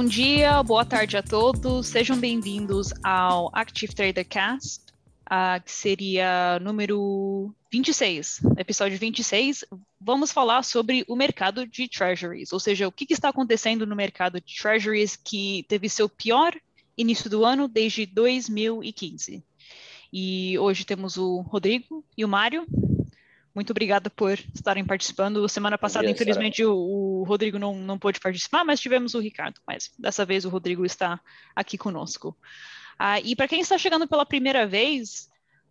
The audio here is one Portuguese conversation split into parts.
Bom dia, boa tarde a todos. Sejam bem-vindos ao Active Trader Cast, uh, que seria número 26, episódio 26. Vamos falar sobre o mercado de treasuries, ou seja, o que, que está acontecendo no mercado de treasuries que teve seu pior início do ano desde 2015. E hoje temos o Rodrigo e o Mário. Muito obrigada por estarem participando. Semana passada, dia, infelizmente, o, o, Rodrigo não, não pôde participar, mas tivemos o Ricardo. Mas dessa vez o Rodrigo está aqui conosco. Ah, e para quem está chegando pela primeira vez,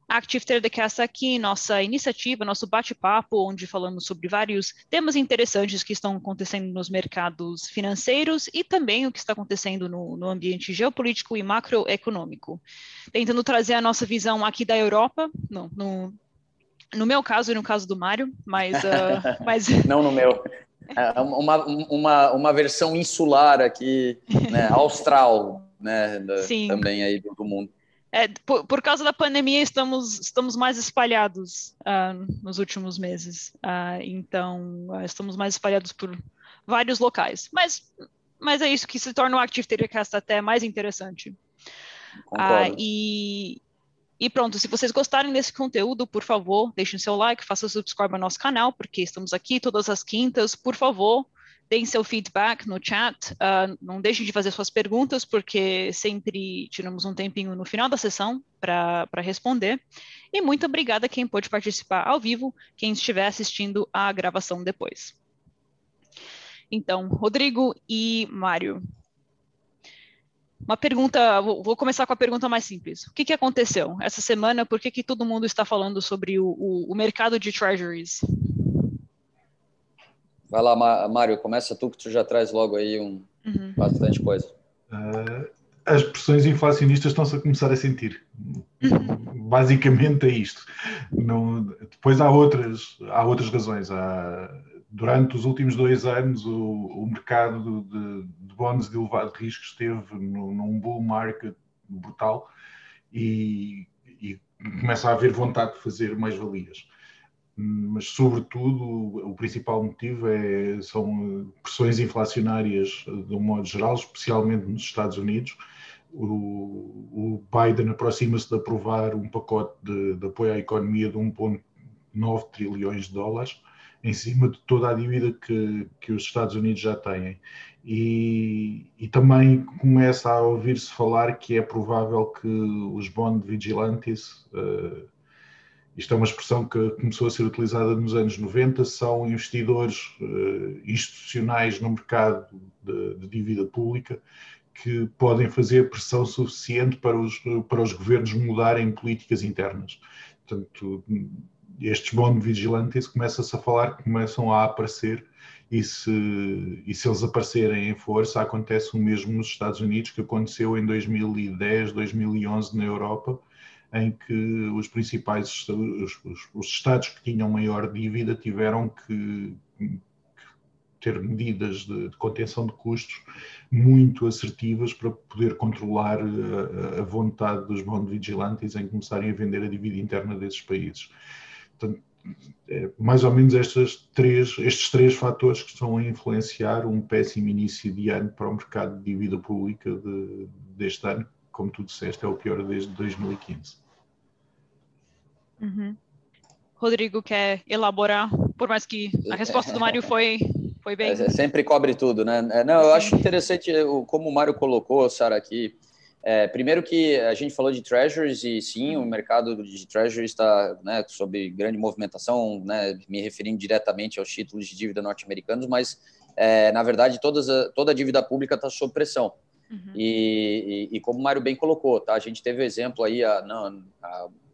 a Active Tradercast aqui, nossa iniciativa, nosso bate-papo, onde falamos sobre vários temas interessantes que estão acontecendo nos mercados financeiros e também o que está acontecendo no, no ambiente geopolítico e macroeconômico. Tentando trazer a nossa visão aqui da Europa, não, no, no meu caso e no caso do Mário, mas. Uh, mas... Não no meu. É uma, uma, uma versão insular aqui, né, austral, né, da, também aí do, do mundo. É, por, por, causa da pandemia, estamos, estamos mais espalhados uh, nos últimos meses. Uh, então, uh, estamos mais espalhados por vários locais. Mas, mas é isso que se torna o Active Telecast até mais interessante. e, e pronto, se vocês gostarem desse conteúdo, por favor, deixem seu like, façam subscribe ao nosso canal, porque estamos aqui todas as quintas. Por favor, deem seu feedback no chat. Uh, não deixem de fazer suas perguntas, porque sempre tiramos um tempinho no final da sessão para responder. E muito obrigada a quem pôde participar ao vivo, quem estiver assistindo a gravação depois. Então, Rodrigo e Mário, uma pergunta, vou começar com a pergunta mais simples. O que, que aconteceu essa semana? Por que, que todo mundo está falando sobre o, o, o mercado de treasuries? Vai lá, Mário, começa tu, que tu já traz logo aí um, uhum. bastante coisa. Uh, as pressões inflacionistas estão-se a começar a sentir. Uhum. Basicamente é isto. Não, depois há outras, há outras razões. Há, durante os últimos dois anos, o, o mercado de, de bónus de elevado risco esteve no, num bull market brutal e, e, começa a haver vontade de fazer mais valias. Mas, sobretudo, o, principal motivo é, são pressões inflacionárias de um modo geral, especialmente nos Estados Unidos. O, o Biden aproxima-se de aprovar um pacote de, de apoio à economia de 1,9 trilhões de dólares em cima de toda a dívida que, que os Estados Unidos já têm. E, e também começa a ouvir-se falar que é provável que os bond vigilantes, uh, isto é uma expressão que começou a ser utilizada nos anos 90, são investidores uh, institucionais no mercado de, de dívida pública que podem fazer pressão suficiente para os, para os governos mudarem políticas internas. Portanto, estes bond vigilantes começa-se a falar começam a aparecer e se, e se eles aparecerem em força, acontece o mesmo nos Estados Unidos que aconteceu em 2010, 2011 na Europa, em que os principais os, os, os Estados que tinham maior dívida tiveram que, que ter medidas de, de, contenção de custos muito assertivas para poder controlar a, a vontade dos bond vigilantes em começarem a vender a dívida interna desses países. Portanto, é, mais ou menos estas três, estes três fatores que estão a influenciar um péssimo início de ano para o mercado de dívida pública de, deste ano. Como tu disseste, é o pior desde 2015. Uhum. Rodrigo quer elaborar, por mais que a resposta do Mário foi, foi bem. É, sempre cobre tudo, né? É, não, eu acho interessante como o Mário colocou, Sara, aqui é, primeiro que a gente falou de treasuries e sim, o mercado de treasuries está né, sob grande movimentação, né, me referindo diretamente aos títulos de dívida norte-americanos, mas é, na verdade todas a, toda a dívida pública está sob pressão. Uhum. E, e, e, como o Mário bem colocou, tá, a gente teve o exemplo aí há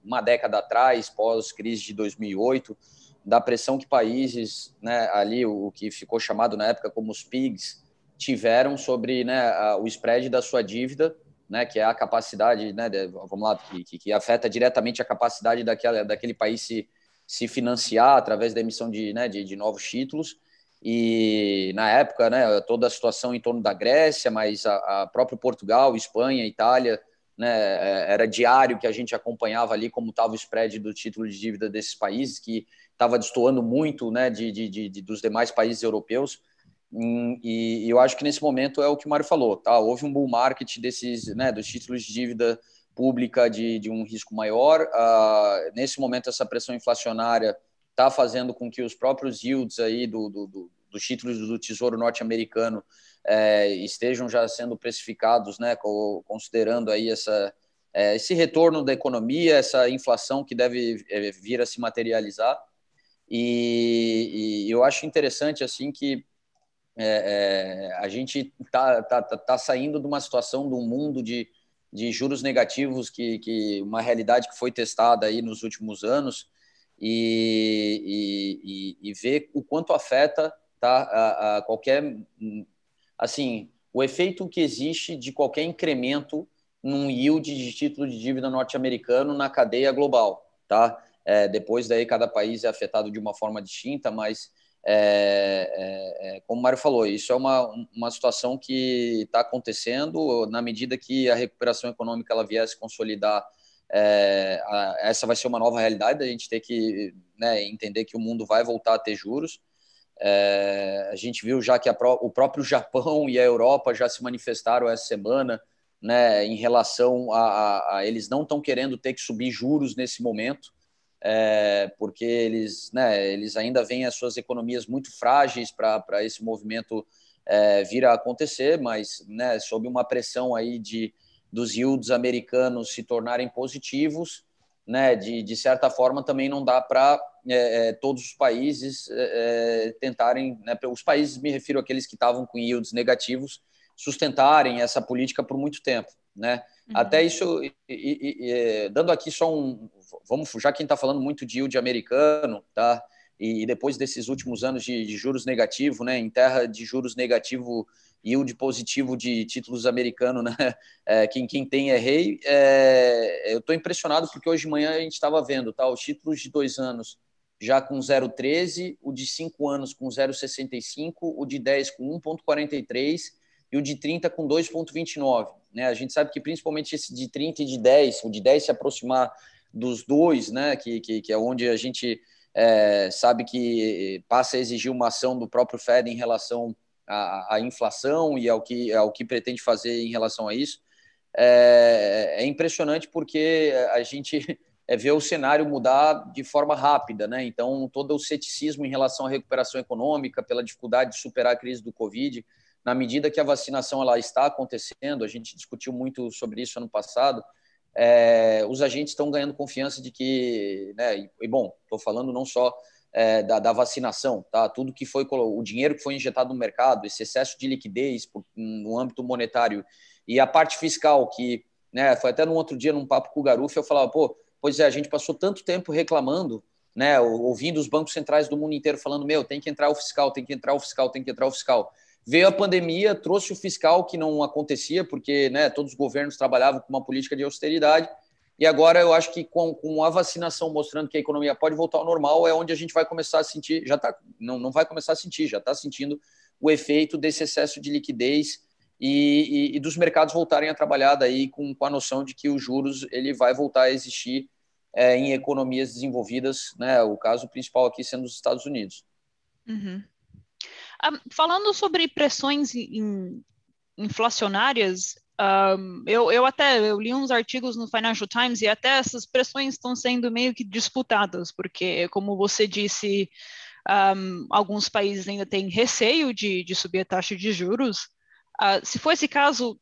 uma década atrás, pós-crise de 2008, da pressão que países, né, ali o, o que ficou chamado na época como os PIGs, tiveram sobre né, a, o spread da sua dívida né, que é a capacidade, né, de, vamos lá, que, que, afeta diretamente a capacidade daquela, daquele país se, se financiar através da emissão de, né, de, de novos títulos. E na época, né, toda a situação em torno da Grécia, mas a, a próprio Portugal, Espanha, Itália né, é, era diário que a gente acompanhava ali como estava o spread do título de dívida desses países, que estava destoando muito né, de, de, de, dos demais países europeus. Hum, e, e, eu acho que nesse momento é o que o Mário falou, tá? Houve um bull market desses, né, dos títulos de dívida pública de, de um risco maior. Uh, nesse momento, essa pressão inflacionária está fazendo com que os próprios yields aí do, do, do dos títulos do Tesouro norte-americano é, estejam já sendo precificados, né, considerando aí essa, é, esse retorno da economia, essa inflação que deve é, vir a se materializar. E, e eu acho interessante assim que é, é, a gente está tá, tá, tá, saindo de uma situação, de um mundo de, de juros negativos, que, que uma realidade que foi testada aí nos últimos anos, e, e, e ver o quanto afeta tá, a, a qualquer assim, o efeito que existe de qualquer incremento num yield de título de dívida norte-americano na cadeia global, tá? É, depois daí cada país é afetado de uma forma distinta, mas é, é, é como o Mário falou, isso é uma, uma situação que está acontecendo na medida que a recuperação econômica ela vier se consolidar. É, a, essa vai ser uma nova realidade, a gente ter que né, entender que o mundo vai voltar a ter juros. É, a gente viu já que a, o próprio Japão e a Europa já se manifestaram essa semana né, em relação a, a, a eles não estão querendo ter que subir juros nesse momento, é, porque eles, né, eles ainda veem as suas economias muito frágeis para esse movimento é, vir a acontecer, mas né, sob uma pressão aí de, dos yields americanos se tornarem positivos, né, de, de certa forma também não dá para é, é, todos os países é, é, tentarem, né, os países me refiro àqueles que estavam com yields negativos, sustentarem essa política por muito tempo, né? Uhum. Até isso, e, e, e, é, dando aqui só um, vamos, já quem está falando muito de yield americano, tá? E, depois desses últimos anos de, de juros negativo, né? Em terra de juros negativo yield positivo de títulos americanos, né? É, quem, quem tem é rei. É, eu estou impressionado porque hoje de manhã a gente estava vendo, tá? Os títulos de dois anos já com 0,13, o de 5 anos com 0,65, o de 10 com 1,43 e o de 30 com 2,29. Né? A gente sabe que principalmente esse de 30 e de 10, o de 10 se aproximar dos dois, né? que, que, que é onde a gente é, sabe que passa a exigir uma ação do próprio Fed em relação à, à inflação e ao que, ao que pretende fazer em relação a isso. É, é impressionante porque a gente é ver o cenário mudar de forma rápida, né? Então, todo o ceticismo em relação à recuperação econômica, pela dificuldade de superar a crise do Covid, na medida que a vacinação ela está acontecendo, a gente discutiu muito sobre isso ano passado, é, os agentes estão ganhando confiança de que, né? E, e bom, estou falando não só é, da, da, vacinação, tá? Tudo que foi o dinheiro que foi injetado no mercado, esse excesso de liquidez por, no âmbito monetário e a parte fiscal que, né? Foi até no outro dia num papo com o Garuf eu falava, pô Pois é, a gente passou tanto tempo reclamando, né, ouvindo os bancos centrais do mundo inteiro falando: meu, tem que entrar o fiscal, tem que entrar o fiscal, tem que entrar o fiscal. Veio a pandemia, trouxe o fiscal que não acontecia, porque né, todos os governos trabalhavam com uma política de austeridade. E agora eu acho que com, com a vacinação mostrando que a economia pode voltar ao normal, é onde a gente vai começar a sentir, já tá, não, não vai começar a sentir, já está sentindo o efeito desse excesso de liquidez e, e, e, dos mercados voltarem a trabalhar daí com, com a noção de que os juros ele vai voltar a existir é, em economias desenvolvidas, né? O caso principal aqui sendo os Estados Unidos. Uhum. Um, falando sobre pressões in, inflacionárias, um, eu, eu até eu li uns artigos no Financial Times e até essas pressões estão sendo meio que disputadas, porque, como você disse, um, alguns países ainda têm receio de, de subir a taxa de juros. Uh, se for esse caso,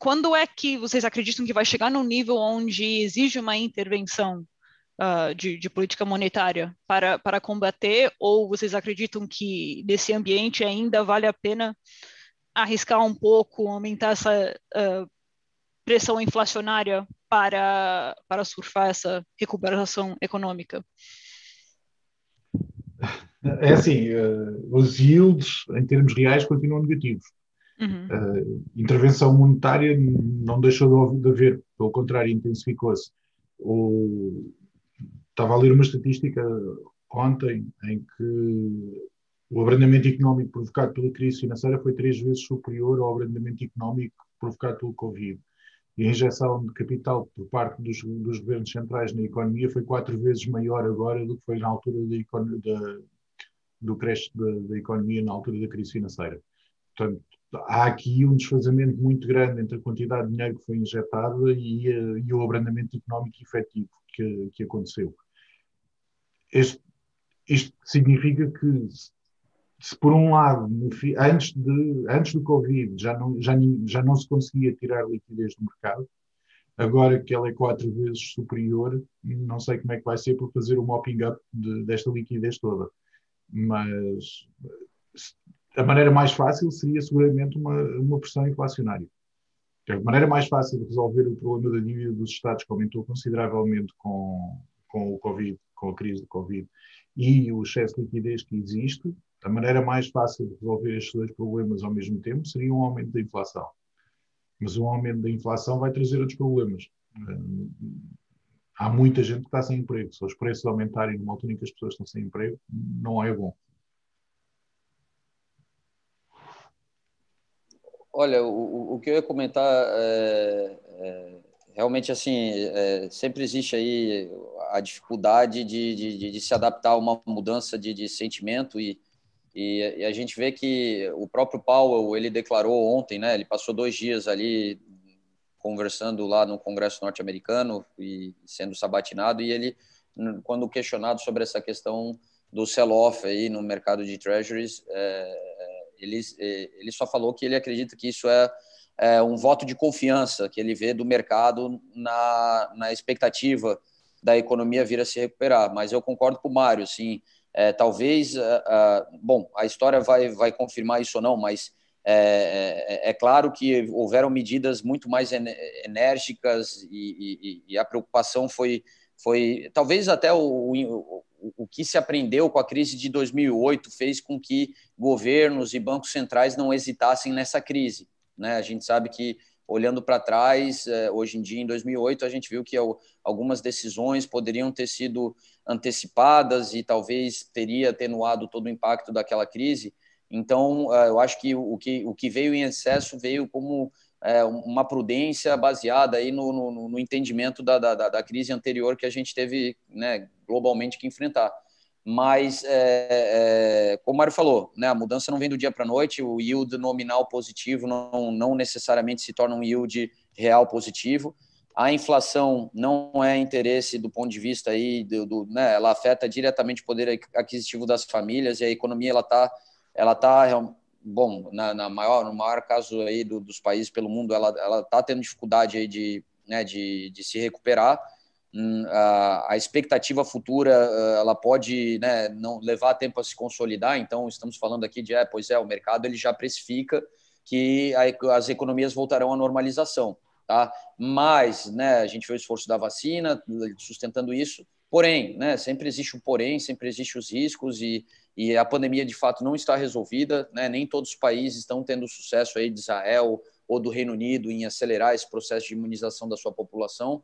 quando é que vocês acreditam que vai chegar num nível onde exige uma intervenção uh, de, de, política monetária para, para combater, ou vocês acreditam que nesse ambiente ainda vale a pena arriscar um pouco, aumentar essa uh, pressão inflacionária para, para surfar essa recuperação econômica? É assim, uh, os yields em termos reais continuam negativos. Uhum. Uh, intervenção monetária não deixou de haver, pelo contrário, intensificou-se. Estava a ler uma estatística ontem em que o abrandamento económico provocado pela crise financeira foi três vezes superior ao abrandamento económico provocado pelo Covid. E a injeção de capital por parte dos, dos governos centrais na economia foi quatro vezes maior agora do que foi na altura da, da, do crescimento da, da economia na altura da crise financeira. Portanto, há aqui um desfazamento muito grande entre a quantidade de dinheiro que foi injetada e, e o abrandamento económico efetivo que, que aconteceu. Este, isto significa que, se por um lado, antes, de, antes do Covid já não, já, já não se conseguia tirar liquidez do mercado, agora que ela é quatro vezes superior, não sei como é que vai ser por fazer o mopping up de, desta liquidez toda. Mas a maneira mais fácil seria seguramente uma, uma pressão inflacionária. A maneira mais fácil de resolver o problema da dívida dos Estados, que aumentou consideravelmente com, com o Covid, com a crise do Covid, e o excesso de liquidez que existe, a maneira mais fácil de resolver estes dois problemas ao mesmo tempo seria um aumento da inflação. Mas um aumento da inflação vai trazer outros problemas. Há muita gente que está sem emprego. Se os preços aumentarem numa altura em que as pessoas estão sem emprego, não é bom. Olha, o, o que eu ia comentar é, é realmente assim, é, sempre existe aí a dificuldade de, de, de, se adaptar a uma mudança de, de sentimento e, e, e, a gente vê que o próprio Powell, ele declarou ontem, né, ele passou dois dias ali conversando lá no Congresso norte-americano e sendo sabatinado e ele, quando questionado sobre essa questão do sell-off aí no mercado de treasuries, é, ele, ele só falou que ele acredita que isso é é, um voto de confiança que ele vê do mercado na, na expectativa da economia vir a se recuperar. Mas eu concordo com o Mário, sim. É, talvez, uh, uh, bom, a história vai, vai confirmar isso ou não, mas é, é, é claro que houveram medidas muito mais enérgicas e, e, e, a preocupação foi, foi talvez até o, o que se aprendeu com a crise de 2008 fez com que governos e bancos centrais não hesitassem nessa crise. Né? A gente sabe que, olhando para trás, é, hoje em dia, em 2008, a gente viu que algumas decisões poderiam ter sido antecipadas e talvez teria atenuado todo o impacto daquela crise. Então, é, eu acho que o que, o que veio em excesso veio como é, uma prudência baseada aí no, no, no entendimento da, da, da, crise anterior que a gente teve né, globalmente que enfrentar. Mas, é, é, como o Mário falou, né, a mudança não vem do dia para a noite, o yield nominal positivo não, não necessariamente se torna um yield real positivo. A inflação não é interesse do ponto de vista aí do, do né, ela afeta diretamente o poder aquisitivo das famílias e a economia ela está ela tá bom na, na, maior no maior caso aí do, dos países pelo mundo ela está tendo dificuldade aí de né, de, de se recuperar Hum, a, a expectativa futura eh, ela pode né, não levar tempo a se consolidar. Então, estamos falando aqui de, é, pois é, o mercado ele já precifica que as economias voltarão à normalização. Tá? Mas né, a gente vê o esforço da vacina sustentando isso. Porém, né, sempre existe um porém, sempre existem os riscos e, e a pandemia de fato não está resolvida. Né? Nem todos os países estão tendo sucesso aí de Israel ou do Reino Unido em acelerar esse processo de imunização da sua população.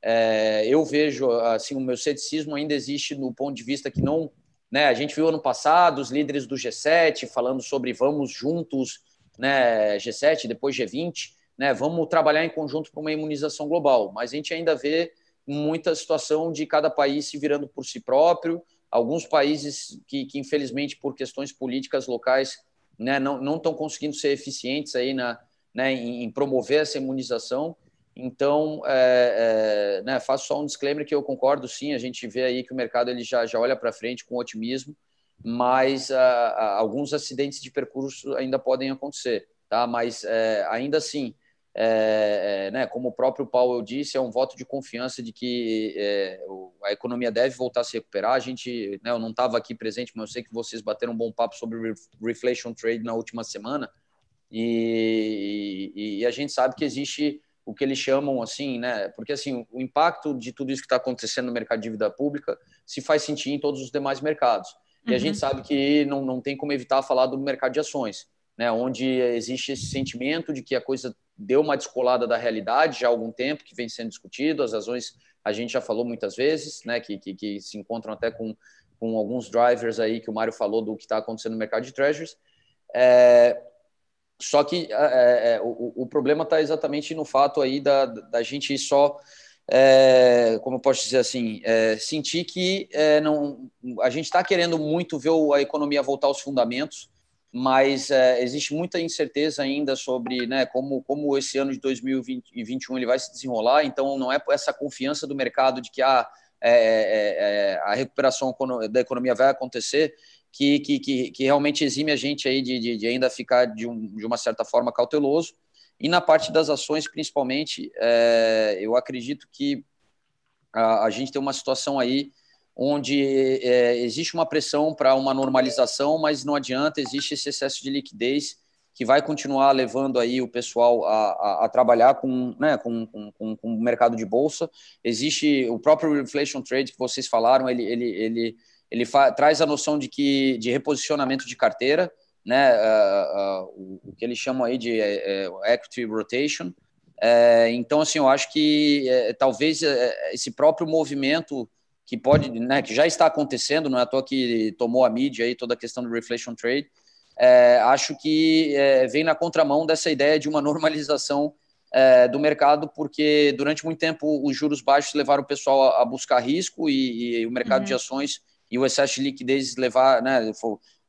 É, eu vejo assim o meu ceticismo ainda existe no ponto de vista que não, né? A gente viu ano passado os líderes do G7 falando sobre vamos juntos, né? G7 depois G20, né? Vamos trabalhar em conjunto para uma imunização global, mas a gente ainda vê muita situação de cada país se virando por si próprio, alguns países que, que infelizmente por questões políticas locais, né? Não estão conseguindo ser eficientes aí na, né? em, em promover essa imunização então, é, é, né, faço só um disclaimer que eu concordo, sim, a gente vê aí que o mercado ele já, já olha para frente com otimismo, mas a, ah, a, ah, alguns acidentes de percurso ainda podem acontecer, tá? Mas é, ainda assim, é, é, né, como o próprio Powell disse, é um voto de confiança de que é, a economia deve voltar a se recuperar. A gente, né, eu não estava aqui presente, mas eu sei que vocês bateram um bom papo sobre reflation trade na última semana, e, e, e a gente sabe que existe o que eles chamam assim, né? Porque assim, o impacto de tudo isso que está acontecendo no mercado de dívida pública se faz sentir em todos os demais mercados. E uhum. a gente sabe que não, não tem como evitar falar do mercado de ações, né? Onde existe esse sentimento de que a coisa deu uma descolada da realidade já há algum tempo que vem sendo discutido. As razões a gente já falou muitas vezes, né? Que, que, que se encontram até com, com alguns drivers aí que o Mário falou do que está acontecendo no mercado de treasuries. É, Só que é, é, o, o, problema está exatamente no fato aí da, da gente só, é, como eu posso dizer assim, é, sentir que é, não, a gente está querendo muito ver a economia voltar aos fundamentos, mas é, existe muita incerteza ainda sobre né, como, como esse ano de 2021 ele vai se desenrolar, então não é essa confiança do mercado de que ah, a recuperação da economia vai acontecer, que, que, que, que realmente exime a gente aí de, de, de ainda ficar de, um, de, uma certa forma cauteloso. E na parte das ações, principalmente, é, eu acredito que a, a, gente tem uma situação aí onde é, existe uma pressão para uma normalização, mas não adianta, existe esse excesso de liquidez que vai continuar levando aí o pessoal a, a, a trabalhar com, né, com, com, com, o mercado de bolsa. Existe o próprio inflation trade que vocês falaram, ele, ele, ele ele traz a noção de que de reposicionamento de carteira, né, uh, uh, o, que eles chamam aí de uh, equity rotation. É, então, assim, eu acho que talvez esse próprio movimento que pode, né, que já está acontecendo, não é à toa que tomou a mídia aí toda a questão do reflation trade, acho que vem na contramão dessa ideia de uma normalização do mercado, porque durante muito tempo os juros baixos levaram o pessoal a, buscar risco e, e o mercado uhum. de ações e o excesso de liquidez levar, né,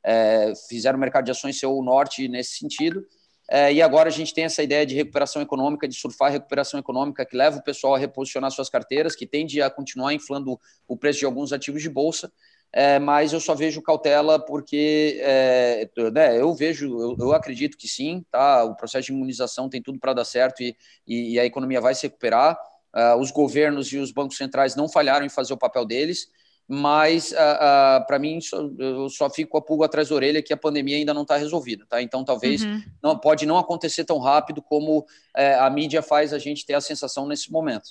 é, fizeram o mercado de ações ser o norte nesse sentido. É, e agora a gente tem essa ideia de recuperação econômica, de surfar a recuperação econômica, que leva o pessoal a reposicionar suas carteiras, que tende a continuar inflando o preço de alguns ativos de bolsa. É, mas eu só vejo cautela porque é, né, eu vejo, eu, eu, acredito que sim, tá? O processo de imunização tem tudo para dar certo e, e, a economia vai se recuperar. Uh, os governos e os bancos centrais não falharam em fazer o papel deles mas uh, uh, para mim eu só fico com a pulga atrás da orelha que a pandemia ainda não está resolvida, tá? Então talvez uhum. não pode não acontecer tão rápido como é, a mídia faz a gente ter a sensação nesse momento.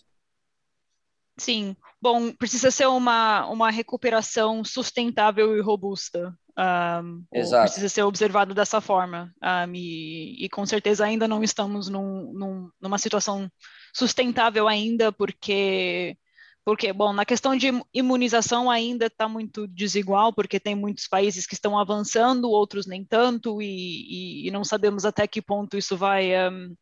Sim, bom, precisa ser uma, uma recuperação sustentável e robusta. Um, Exato. Precisa ser observado dessa forma. Um, e, e, com certeza ainda não estamos num, num, numa situação sustentável ainda, porque porque, bom, na questão de imunização ainda está muito desigual, porque tem muitos países que estão avançando, outros nem tanto, e, e, e não sabemos até que ponto isso vai, um,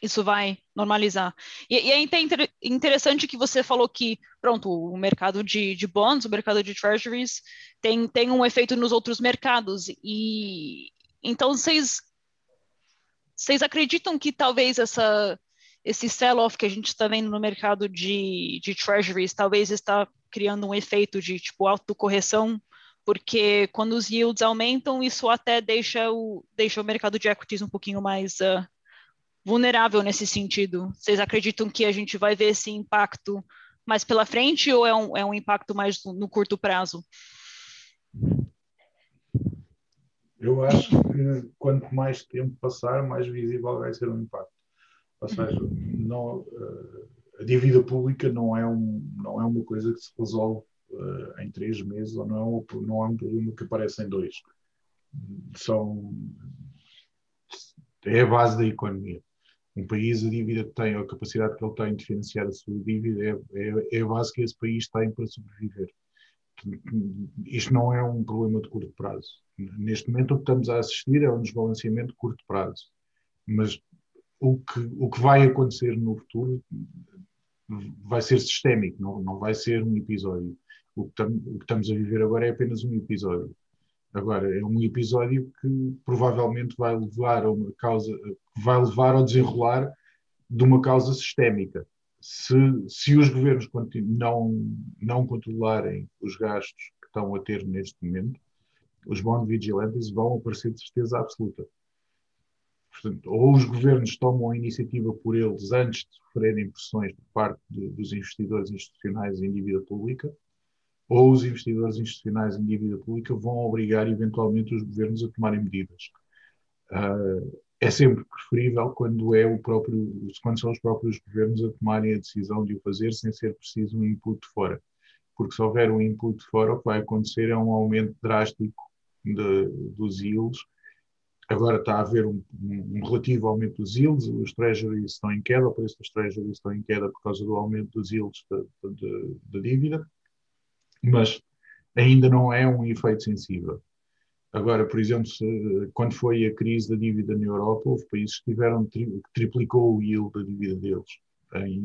isso vai normalizar. E, e, é inter interessante que você falou que, pronto, o mercado de, de bonds, o mercado de treasuries, tem, tem um efeito nos outros mercados. E então vocês, vocês acreditam que talvez essa esse sell-off que a gente está vendo no mercado de, de treasuries talvez está criando um efeito de tipo autocorreção, porque quando os yields aumentam, isso até deixa o, deixa o mercado de equities um pouquinho mais uh, vulnerável nesse sentido. Vocês acreditam que a gente vai ver esse impacto mais pela frente ou é um, é um impacto mais no, no curto prazo? Eu acho que quanto mais tempo passar, mais visível vai ser o impacto. Ou seja, não, uh, a dívida pública não é, um, não é uma coisa que se resolve uh, em três meses ou não é, um, não é um problema que aparece em dois. São, é a base da economia. Um país, a dívida que tem, ou a capacidade que ele tem de financiar a sua dívida, é, é, é a base que esse país tem para sobreviver. Isto não é um problema de curto prazo. Neste momento, o que estamos a assistir é um desbalanceamento de curto prazo. Mas o que, o que vai acontecer no futuro vai ser sistémico, não, não vai ser um episódio. O que, tam, o que estamos a viver agora é apenas um episódio. Agora, é um episódio que provavelmente vai levar a uma causa, vai levar ao desenrolar de uma causa sistémica. Se, se os governos não, não controlarem os gastos que estão a ter neste momento, os bond vigilantes vão aparecer de certeza absoluta. Portanto, ou os governos tomam a iniciativa por eles antes de sofrerem pressões por parte de, dos investidores institucionais em dívida pública, ou os investidores institucionais em dívida pública vão obrigar eventualmente os governos a tomarem medidas. Uh, é sempre preferível quando é o próprio, quando são os próprios governos a tomarem a decisão de o fazer sem ser preciso um input de fora. Porque se houver um input de fora, o que vai acontecer é um aumento drástico de, dos yields Agora está a haver um, um, relativo aumento dos yields, os treasuries estão em queda, o preço dos treasuries estão em queda por causa do aumento dos yields da dívida, mas ainda não é um efeito sensível. Agora, por exemplo, se, quando foi a crise da dívida na Europa, houve países que tiveram que triplicou o yield da dívida deles em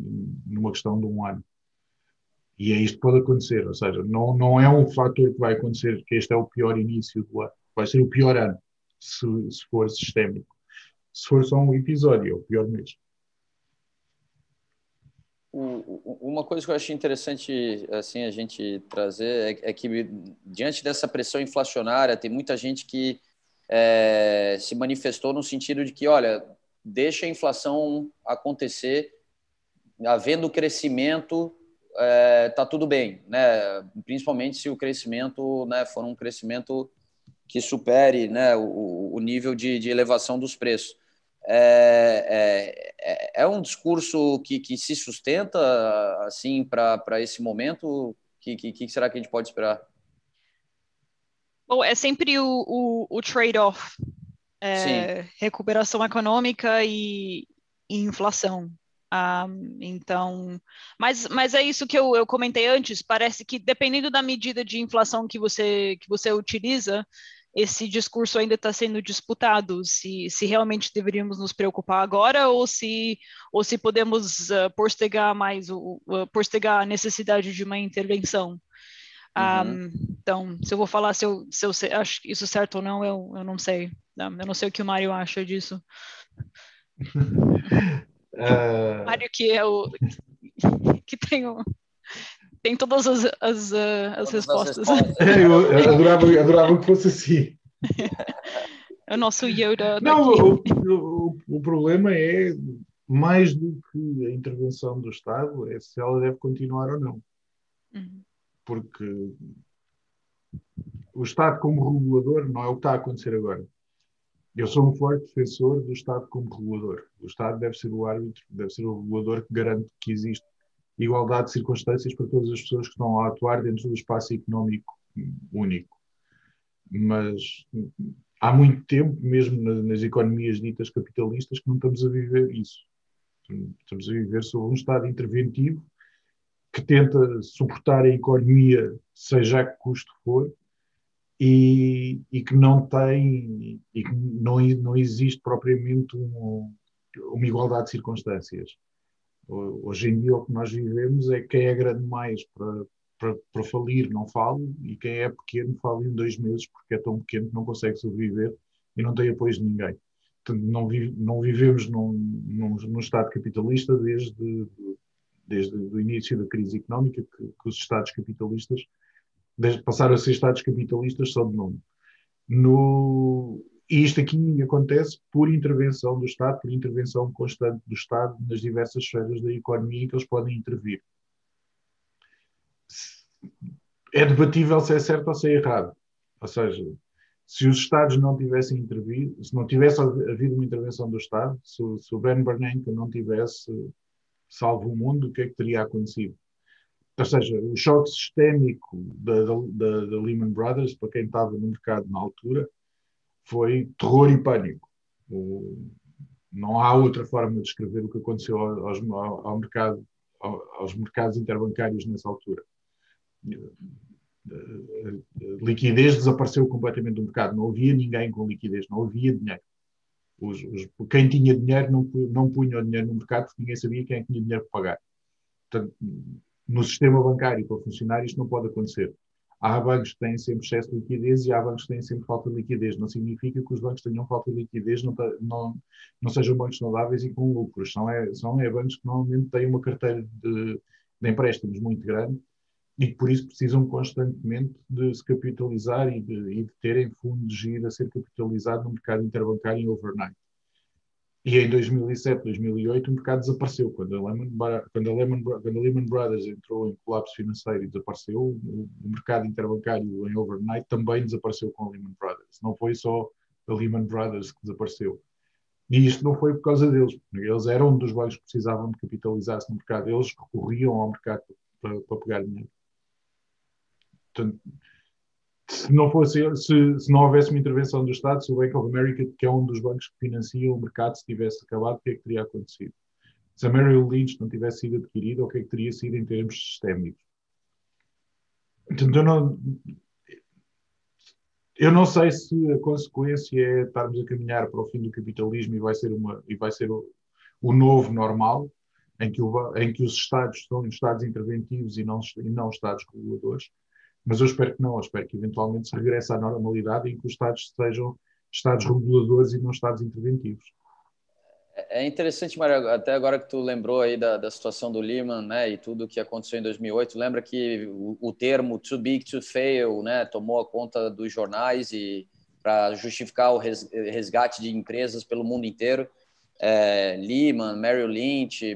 numa questão de um ano. E é isto que pode acontecer, ou seja, não, não é um fator que vai acontecer, que este é o pior início do ano, vai ser o pior ano, se, se for sistémico. Se for só um episódio, é o pior mês. Uma coisa que eu acho interessante assim a gente trazer é, é que diante dessa pressão inflacionária tem muita gente que é, se manifestou no sentido de que olha deixa a inflação acontecer havendo crescimento é, tá tudo bem né principalmente se o crescimento né for um crescimento que supere né o, o nível de, de elevação dos preços é, é, é um discurso que, que se sustenta assim para esse momento? O que, que, que, será que a gente pode esperar? Bom, é sempre o, o, o trade-off. É, recuperação econômica e, e inflação. Um, então, mas, mas é isso que eu, eu comentei antes. Parece que dependendo da medida de inflação que você que você utiliza, esse discurso ainda está sendo disputado, se, se realmente deveríamos nos preocupar agora ou se, ou se podemos uh, postergar mais, uh, postergar a necessidade de uma intervenção. Uhum. Um, então, se eu vou falar se eu, se eu sei, acho isso certo ou não, eu, eu não sei. Eu não sei o que o Mário acha disso. Uh... Mário que é o que tem o tem todas as, as, uh, as respostas. As respostas. É, eu adorava, adorava que fosse assim. é o nosso Yoda. Não, o, o, o, problema é, mais do que a intervenção do Estado, é se ela deve continuar ou não. Uhum. Porque o Estado como regulador não é o que está a acontecer agora. Eu sou um forte defensor do Estado como regulador. O Estado deve ser o árbitro, deve ser o regulador que garante que existe igualdade de circunstâncias para todas as pessoas que estão a atuar dentro do espaço económico único. Mas há muito tempo, mesmo nas economias ditas capitalistas, que não estamos a viver isso. Estamos a viver sob um Estado interventivo que tenta suportar a economia, seja a que custo for, e, e que não tem, e que não, não existe propriamente um, uma igualdade de circunstâncias. Hoje em dia o que nós vivemos é quem é grande mais para, para, para falir não fala e quem é pequeno fala em dois meses porque é tão pequeno que não consegue sobreviver e não tem apoio de ninguém. Portanto, não, vive, não vivemos num, num, num, Estado capitalista desde, desde o início da crise económica que, que os Estados capitalistas passaram a ser Estados capitalistas só de nome. No, e isto aqui acontece por intervenção do Estado, por intervenção constante do Estado nas diversas esferas da economia em que eles podem intervir. É debatível se é certo ou se é errado. Ou seja, se os Estados não tivessem intervido, se não tivesse havido uma intervenção do Estado, se, se o Ben Bernanke não tivesse salvo o mundo, o que é que teria acontecido? Ou seja, o choque sistémico da, da, da Lehman Brothers, para quem estava no mercado na altura, foi terror e pânico. O, não há outra forma de descrever o que aconteceu aos, ao, ao mercado, aos mercados interbancários nessa altura. A liquidez desapareceu completamente do mercado. Não havia ninguém com liquidez, não havia dinheiro. Os, os, quem tinha dinheiro não, não punha o dinheiro no mercado porque ninguém sabia quem é tinha dinheiro para pagar. Portanto, no sistema bancário para funcionar isto não pode acontecer. Há bancos que têm sempre excesso de liquidez e há bancos que têm sempre falta de liquidez. Não significa que os bancos tenham falta de liquidez, não, não, não sejam bancos saudáveis e com lucros. São, é, são é bancos que normalmente têm uma carteira de, de empréstimos muito grande e que por isso precisam constantemente de se capitalizar e de, e de terem fundos de a ser capitalizado no mercado interbancário em overnight. E em 2007, 2008, o mercado desapareceu. Quando a Lehman, quando a Lehman, quando a Lehman Brothers entrou em colapso financeiro e desapareceu, o, o mercado interbancário em overnight também desapareceu com a Lehman Brothers. Não foi só a Lehman Brothers que desapareceu. E isto não foi por causa deles. Eles eram um dos bancos que precisavam de capitalizar-se no mercado. Eles recorriam ao mercado para, para pegar dinheiro. Portanto, se não fosse se, se, não houvesse uma intervenção do Estado, se o Bank of America, que é um dos bancos que financia o mercado, se tivesse acabado, o que é que teria acontecido? Se a Merrill Lynch não tivesse sido adquirida, o que é que teria sido em termos sistémicos? Portanto, não, Eu não sei se a consequência é estarmos a caminhar para o fim do capitalismo e vai ser, uma, e vai ser o, o novo normal, em que, o, em que os Estados são Estados interventivos e não, e não Estados reguladores, mas eu espero que não, eu espero que eventualmente se regresse à normalidade em que os Estados sejam Estados reguladores e não Estados interventivos. É interessante, Mário, até agora que tu lembrou aí da, da situação do Lehman, né, e tudo que aconteceu em 2008, lembra que o, o termo too big to fail, né, tomou a conta dos jornais e para justificar o resgate de empresas pelo mundo inteiro é, Lehman, Merrill Lynch,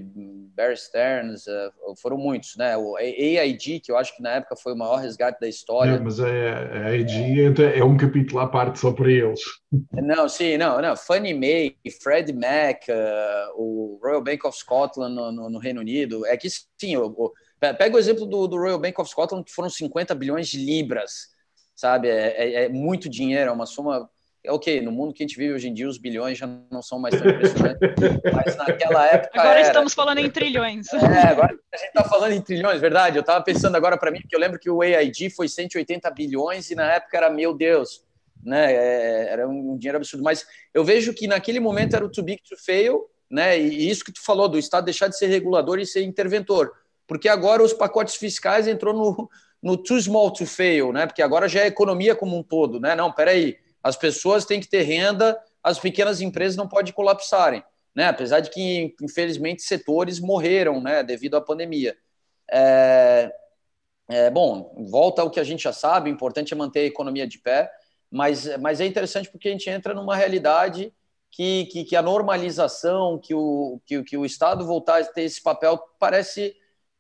Bear Stearns, é, foram muitos, né? O AIG, que eu acho que na época foi o maior resgate da história. É, mas a, a AIG é um capítulo à parte só para eles. Não, sim, não, não. Fannie Mae, Freddie Mac, uh, o Royal Bank of Scotland no, no, no Reino Unido. É que sim, o, o, pega o exemplo do, do, Royal Bank of Scotland, que foram 50 bilhões de libras, sabe? É, é, é muito dinheiro, é uma soma é ok, no mundo que a gente vive hoje em dia, os bilhões já não são mais tão impressionantes, mas naquela época. Agora era. estamos falando em trilhões. É, agora a gente está falando em trilhões, verdade. Eu estava pensando agora para mim, porque eu lembro que o AIG foi 180 bilhões e na época era, meu Deus, né? É, era um dinheiro absurdo. Mas eu vejo que naquele momento era o too big to fail, né? E isso que tu falou, do Estado deixar de ser regulador e ser interventor. Porque agora os pacotes fiscais entrou no, no too small to fail, né? Porque agora já é economia como um todo, né? Não, peraí as pessoas têm que ter renda, as pequenas empresas não podem colapsarem, né? Apesar de que, infelizmente, setores morreram, né, devido à pandemia. É, é, bom, volta ao que a gente já sabe, o importante é manter a economia de pé, mas, mas é interessante porque a gente entra numa realidade que, que, que a normalização, que o, que, que o Estado voltar a ter esse papel parece,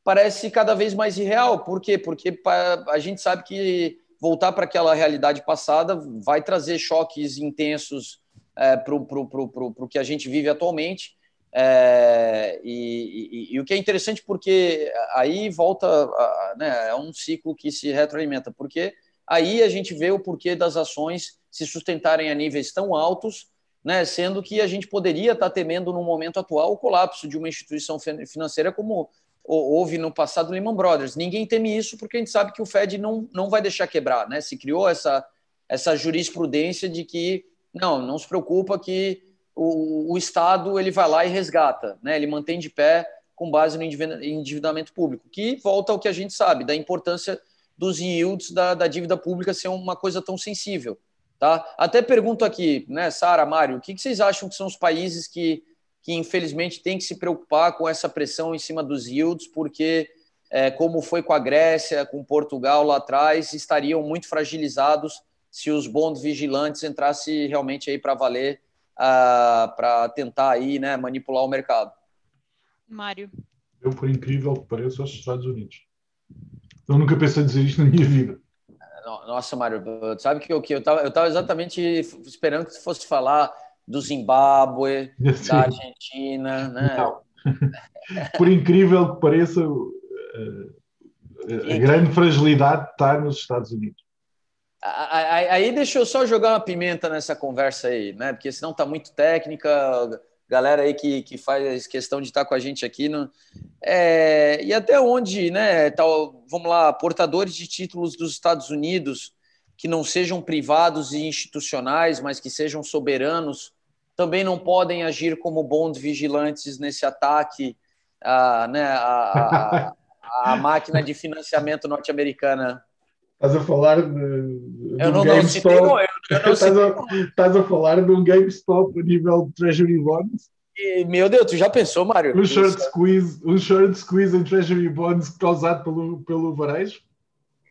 parece cada vez mais irreal. Por quê? Porque a gente sabe que voltar para aquela realidade passada vai trazer choques intensos é, para o que a gente vive atualmente. É, e, e, e, o que é interessante porque aí volta, a, né, é um ciclo que se retroalimenta, porque aí a gente vê o porquê das ações se sustentarem a níveis tão altos, né, sendo que a gente poderia estar temendo no momento atual o colapso de uma instituição financeira como houve no passado Lehman Brothers. Ninguém teme isso porque a gente sabe que o Fed não, não vai deixar quebrar, né? Se criou essa, essa jurisprudência de que não, não se preocupa que o, o Estado ele vai lá e resgata, né? Ele mantém de pé com base no endividamento público, que volta ao que a gente sabe da importância dos yields da, da dívida pública ser uma coisa tão sensível, tá? Até pergunto aqui, né, Sara, Mário, o que, que vocês acham que são os países que que infelizmente tem que se preocupar com essa pressão em cima dos yields, porque, é, como foi com a Grécia, com Portugal lá atrás, estariam muito fragilizados se os bons vigilantes entrassem realmente aí para valer, uh, para tentar aí, né, manipular o mercado. Mário. Eu, por incrível que pareça, aos Estados Unidos. Eu nunca pensei dizer isto na minha vida. Nossa, Mário, sabe que, que eu estava eu tava exatamente esperando que você fosse falar do Zimbábue, da Argentina, né? Por incrível que pareça, a grande fragilidade está nos Estados Unidos. Aí deixa eu só jogar uma pimenta nessa conversa aí, né? Porque senão tá muito técnica, galera aí que, que faz questão de estar com a gente aqui. No, é, e até onde, né? Tal, vamos lá, portadores de títulos dos Estados Unidos que não sejam privados e institucionais, mas que sejam soberanos, também não podem agir como bons vigilantes nesse ataque à, né, à, à, máquina de financiamento norte-americana. Estás a falar de. de eu, não, não citei, não, eu, eu não estás, a, estás a falar de um GameStop a nível de Treasury Bonds? E, meu Deus, tu já pensou, Mário? Um short squeeze, um short squeeze em Treasury Bonds causado pelo, pelo varejo?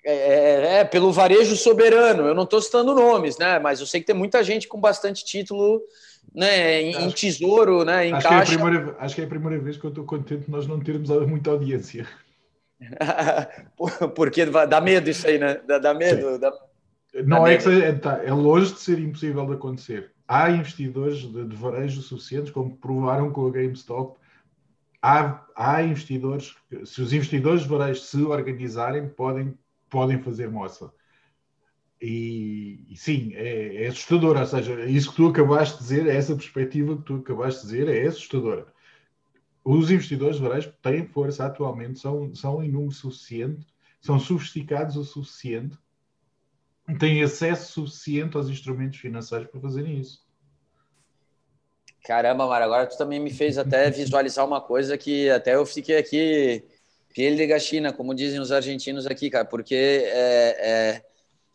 É, é, é, pelo varejo soberano. Eu não estou citando nomes, né? Mas eu sei que tem muita gente com bastante título né, em, em tesouro, né, em acho caixa. Que é primeira, acho que é a primeira vez que eu estou contente de nós não termos muita audiência. Porque dá medo isso aí, né? Dá, dá medo. Dá, não dá é medo. que seja, é, tá, é longe de ser impossível de acontecer. Há investidores de, de varejo suficientes, como provaram com a GameStop. Há, há investidores, se os investidores de varejo se organizarem, podem, podem fazer moça. E, e, sim, é, é assustador. Ou seja, isso que tu acabaste de dizer, essa perspectiva que tu acabaste de dizer, é assustadora. Os investidores varejo têm força atualmente, são, são em número suficiente, são sofisticados o suficiente têm acesso suficiente aos instrumentos financeiros para fazerem isso. Caramba, Mário, agora tu também me fez até visualizar uma coisa que até eu fiquei aqui, piel de gachina, como dizem os argentinos aqui, cara, porque é, é,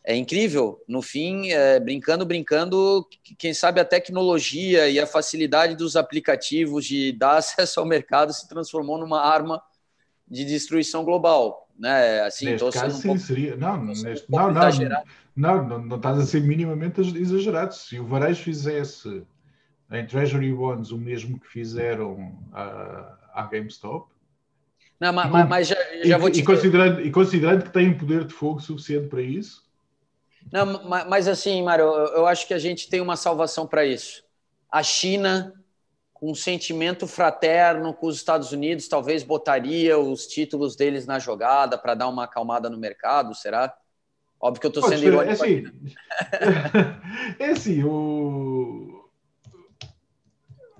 é incrível. No fim, é, brincando, brincando, quem sabe a tecnologia e a facilidade dos aplicativos de dar acesso ao mercado se transformou numa arma de destruição global, né? Assim, neste caso, sim, pouco, seria. Não, neste, um não, não, não, não, não estás a ser minimamente exagerado. Se o Varejo fizesse em Treasury Bonds o mesmo que fizeram à, à GameStop. Não, mas, e, mas já, já e, vou te e considerando, e considerando que têm poder de fogo suficiente para isso. Não, mas, assim, Mário, eu acho que a gente tem uma salvação para isso. A China, com um sentimento fraterno com os Estados Unidos, talvez botaria os títulos deles na jogada para dar uma acalmada no mercado, será? Óbvio que eu estou sendo irônico. É assim, é assim o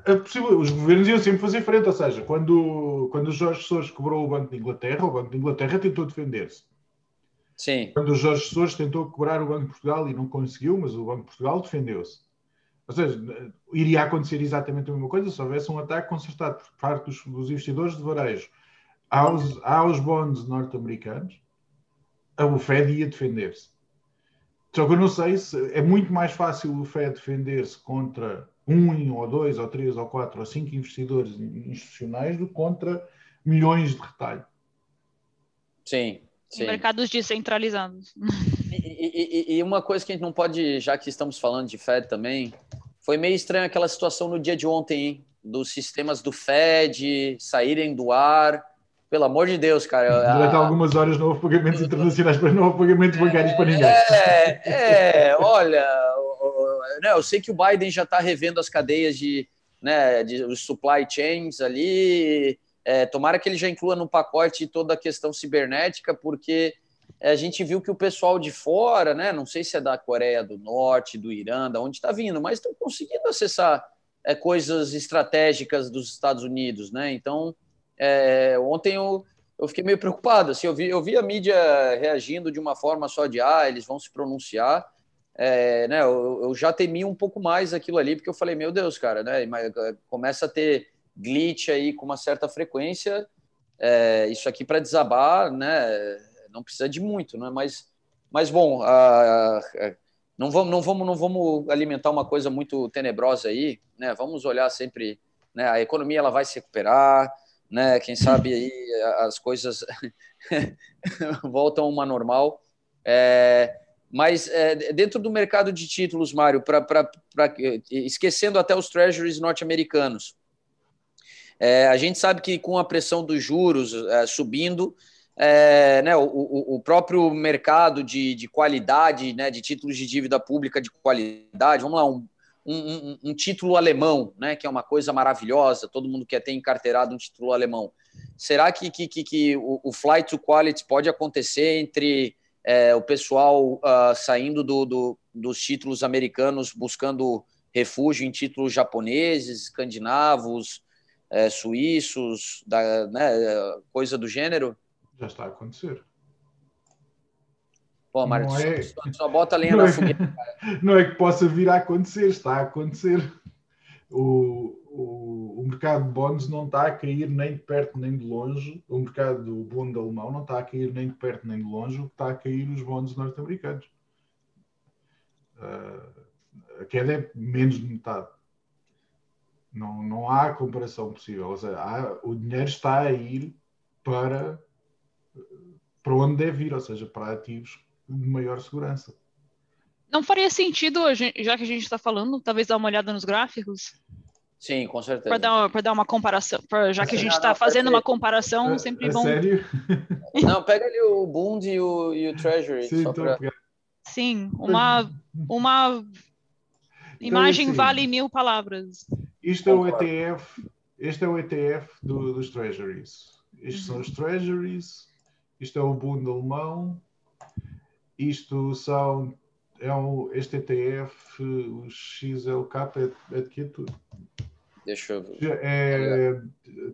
é possível, os governos iam sempre fazer frente, ou seja, quando, quando o Jorge Soros quebrou o Banco de Inglaterra, o Banco de Inglaterra tentou defender-se. Sim. Quando o Jorge Soros tentou quebrar o Banco de Portugal e não conseguiu, mas o Banco de Portugal defendeu-se. Ou seja, iria acontecer exatamente a mesma coisa se houvesse um ataque concertado por parte dos, dos investidores de varejo aos, aos bonds norte-americanos, o Fed ia defender-se. Só que eu não sei se é muito mais fácil o Fed defender-se contra um ou dois ou três ou quatro ou cinco investidores institucionais do que contra milhões de retalho. Sim. Sim. Mercados descentralizados. E, e, e, uma coisa que a gente não pode, já que estamos falando de Fed também, foi meio estranho aquela situação no dia de ontem, hein? dos sistemas do Fed saírem do ar. Pelo amor de Deus, cara. Durante a... algumas horas não houve pagamentos internacionais, mas não houve pagamentos bancários para ninguém. É, é olha, né, eu sei que o Biden já está revendo as cadeias de, né, de os supply chains ali. É, tomara que ele já inclua no pacote toda a questão cibernética, porque a gente viu que o pessoal de fora, né, não sei se é da Coreia do Norte, do Irã, da onde está vindo, mas estão conseguindo acessar é, coisas estratégicas dos Estados Unidos, né? Então, é, ontem eu, eu fiquei meio preocupado. Assim, eu, vi, eu vi a mídia reagindo de uma forma só de ah, eles vão se pronunciar é, né, eu, eu, já temi um pouco mais aquilo ali, porque eu falei, meu Deus, cara, né, é, começa a ter glitch aí com uma certa frequência, é, isso aqui para desabar, né, não precisa de muito, né, mas, mas bom, não, vamos, não, vamos, não vamos alimentar uma coisa muito tenebrosa aí, né, vamos olhar sempre, né, a economia ela vai se recuperar, né, quem sabe aí as coisas voltam a uma normal, é, mas é, dentro do mercado de títulos, Mário, pra, pra, pra, esquecendo até os treasuries norte-americanos, é, a gente sabe que com a pressão dos juros é, subindo, é, né, o, o, próprio mercado de, de qualidade, né, de títulos de dívida pública de qualidade, vamos lá, um, um, um, título alemão, né, que é uma coisa maravilhosa, todo mundo quer ter encarteirado um título alemão. Será que, que, que, que o, o flight to quality pode acontecer entre é, o pessoal uh, saindo do, do, dos títulos americanos buscando refúgio em títulos japoneses, escandinavos, é, suíços, da, né, coisa do gênero? Já está a acontecer. Pô, Marcos, é... só, só, bota a lenha não na é... fogueira. Não é que possa vir a acontecer, está a acontecer. O, o, o, mercado de bonds não está a cair nem de perto nem de longe. O mercado do bond alemão não está a cair nem de perto nem de longe. O que está a cair os bonds norte-americanos. Uh, a queda é menos de metade. Não, não há comparação possível. Ou seja, há, o dinheiro está a ir para, para onde deve ir, ou seja, para ativos de maior segurança. Não faria sentido, já que a gente está falando, talvez dar uma olhada nos gráficos? Sim, com certeza. Para dar, dar uma comparação, pra, já que a gente está fazendo uma comparação, sempre é, bom. Sério? Não, pega ali o Bund e o, e o Treasury. Sim, só pra... Sim, uma, uma imagem então, assim, vale mil palavras. Isto é o ETF, este é o ETF do, dos Treasuries. Estes uhum. são os Treasuries, isto é o Bund alemão, isto são é um, este ETF, o XLK, é, é de que tudo? Deixa eu ver. É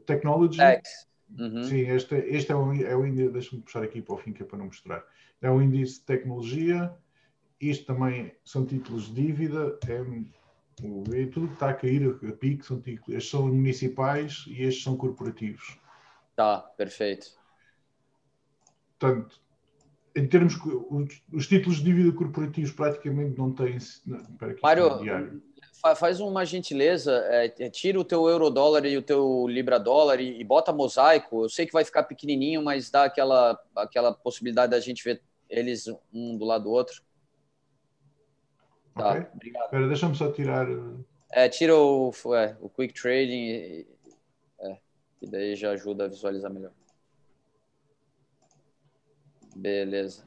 Technology. X. Uhum. Sim, este, este é o, é o índice, deixa-me puxar aqui para o fim que é para não mostrar. É o índice de tecnologia isto também são títulos de dívida, é, o, é tudo que está a cair a pique são títulos, estes são municipais e estes são corporativos. Tá, perfeito. Portanto, em termos os, os, títulos de dívida corporativos praticamente não têm. Espera aqui, Mário, faz uma gentileza, é, é, tira o teu euro dólar e o teu libra dólar e, e, bota mosaico. Eu sei que vai ficar pequenininho, mas dá aquela, aquela possibilidade da gente ver eles um do lado do outro. Tá, okay. obrigado. Espera, deixa-me só tirar. É, tira o, é, o quick trading e, é, daí já ajuda a visualizar melhor. Beleza.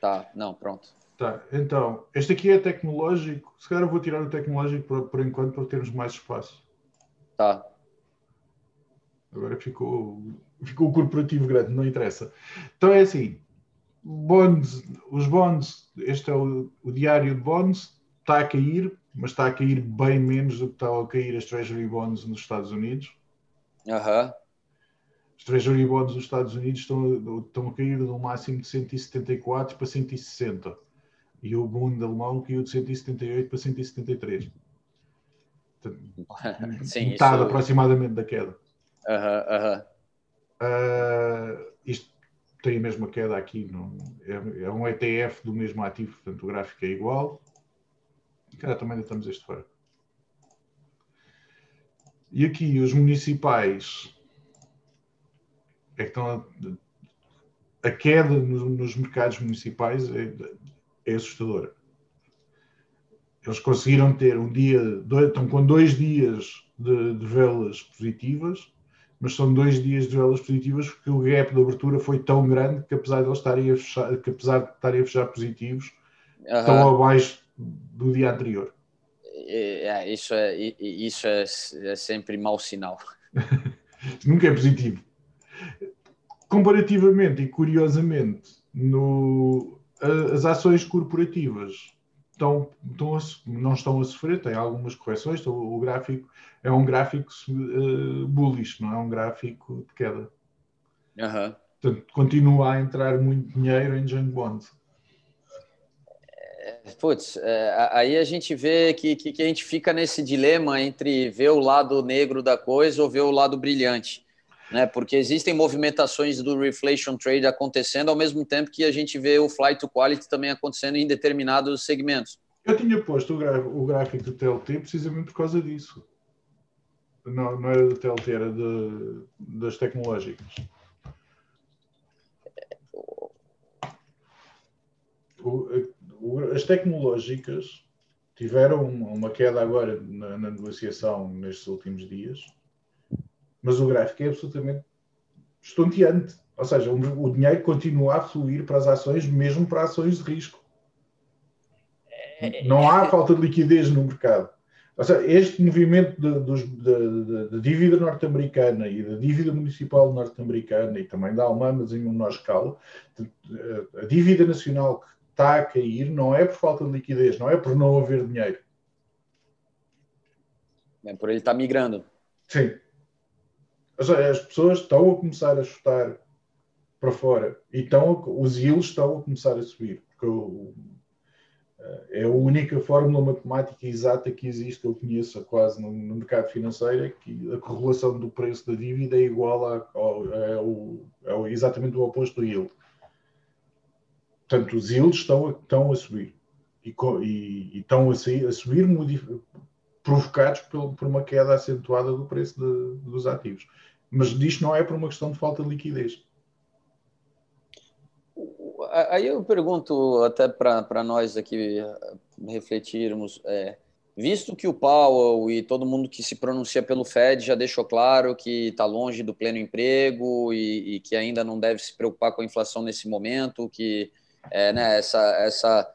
Tá, não, pronto. Tá, então, este aqui é tecnológico. Se calhar eu vou tirar o tecnológico por, por enquanto para termos mais espaço. Tá. Agora ficou, ficou o corporativo grande, não interessa. Então é assim, bonds, os bonds, este é o, o diário de bonds, está a cair, mas está a cair bem menos do que está a cair as Treasury Bonds nos Estados Unidos. Aham. Uhum. Os Treasury Bonds dos Estados Unidos estão, estão a cair de um máximo de 174 para 160. E o Bund alemão caiu de 178 para 173. Sim, metade isso... aproximadamente da queda. Uhum, uhum. Uh, isto tem a mesma queda aqui. Não, é, é, um ETF do mesmo ativo, portanto o gráfico é igual. Cara, também ainda estamos este fora. E aqui os municipais é que estão a, a queda nos, nos, mercados municipais é, é, assustadora. Eles conseguiram ter um dia, dois, estão com dois dias de, de, velas positivas, mas são dois dias de velas positivas porque o gap de abertura foi tão grande que apesar de eles estarem a fechar, que apesar de estarem a fechar positivos, uhum. estão abaixo do dia anterior. É, é, isso é, isso é, é sempre mau sinal. Nunca é positivo comparativamente e curiosamente, no, as ações corporativas estão, estão a, não estão a sofrer, têm algumas correções. O gráfico é um gráfico uh, bullish, não é um gráfico de queda. Uhum. Portanto, continua a entrar muito dinheiro em junk bonds. Putz, é, aí a gente vê que, que, que, a gente fica nesse dilema entre ver o lado negro da coisa ou ver o lado brilhante né? Porque existem movimentações do reflation trade acontecendo ao mesmo tempo que a gente vê o flight to quality também acontecendo em determinados segmentos. Eu tinha posto o, gráfico do TLT precisamente por causa disso. Não, não era do TLT, era de, das tecnológicas. O, as tecnológicas tiveram uma queda agora na, na negociação nestes últimos dias mas o gráfico é absolutamente estonteante. Ou seja, o, o dinheiro continua a fluir para as ações, mesmo para ações de risco. É, Não há é, é. falta de liquidez no mercado. Ou seja, este movimento da dívida norte-americana e da dívida municipal norte-americana e também da alemã, mas em menor escala, a dívida nacional que está a cair não é por falta de liquidez, não é por não haver dinheiro. É por ele estar migrando. Sim as pessoas estão a começar a chutar para fora e estão, os yields estão a começar a subir. Porque eh, é a única fórmula matemática exata que existe, que eu conheço quase no, no mercado financeiro, é que a correlação do preço da dívida é igual a, ao, é o, é exatamente o oposto do yield. Portanto, os yields estão estão a subir. E, e, e estão a, a subir provocados por, por, uma queda acentuada do preço de, dos ativos mas disto não é por uma questão de falta de liquidez. Aí eu pergunto até para nós aqui refletirmos, é, visto que o Powell e todo mundo que se pronuncia pelo Fed já deixou claro que está longe do pleno emprego e, e, que ainda não deve se preocupar com a inflação nesse momento, que é, né, essa, essa,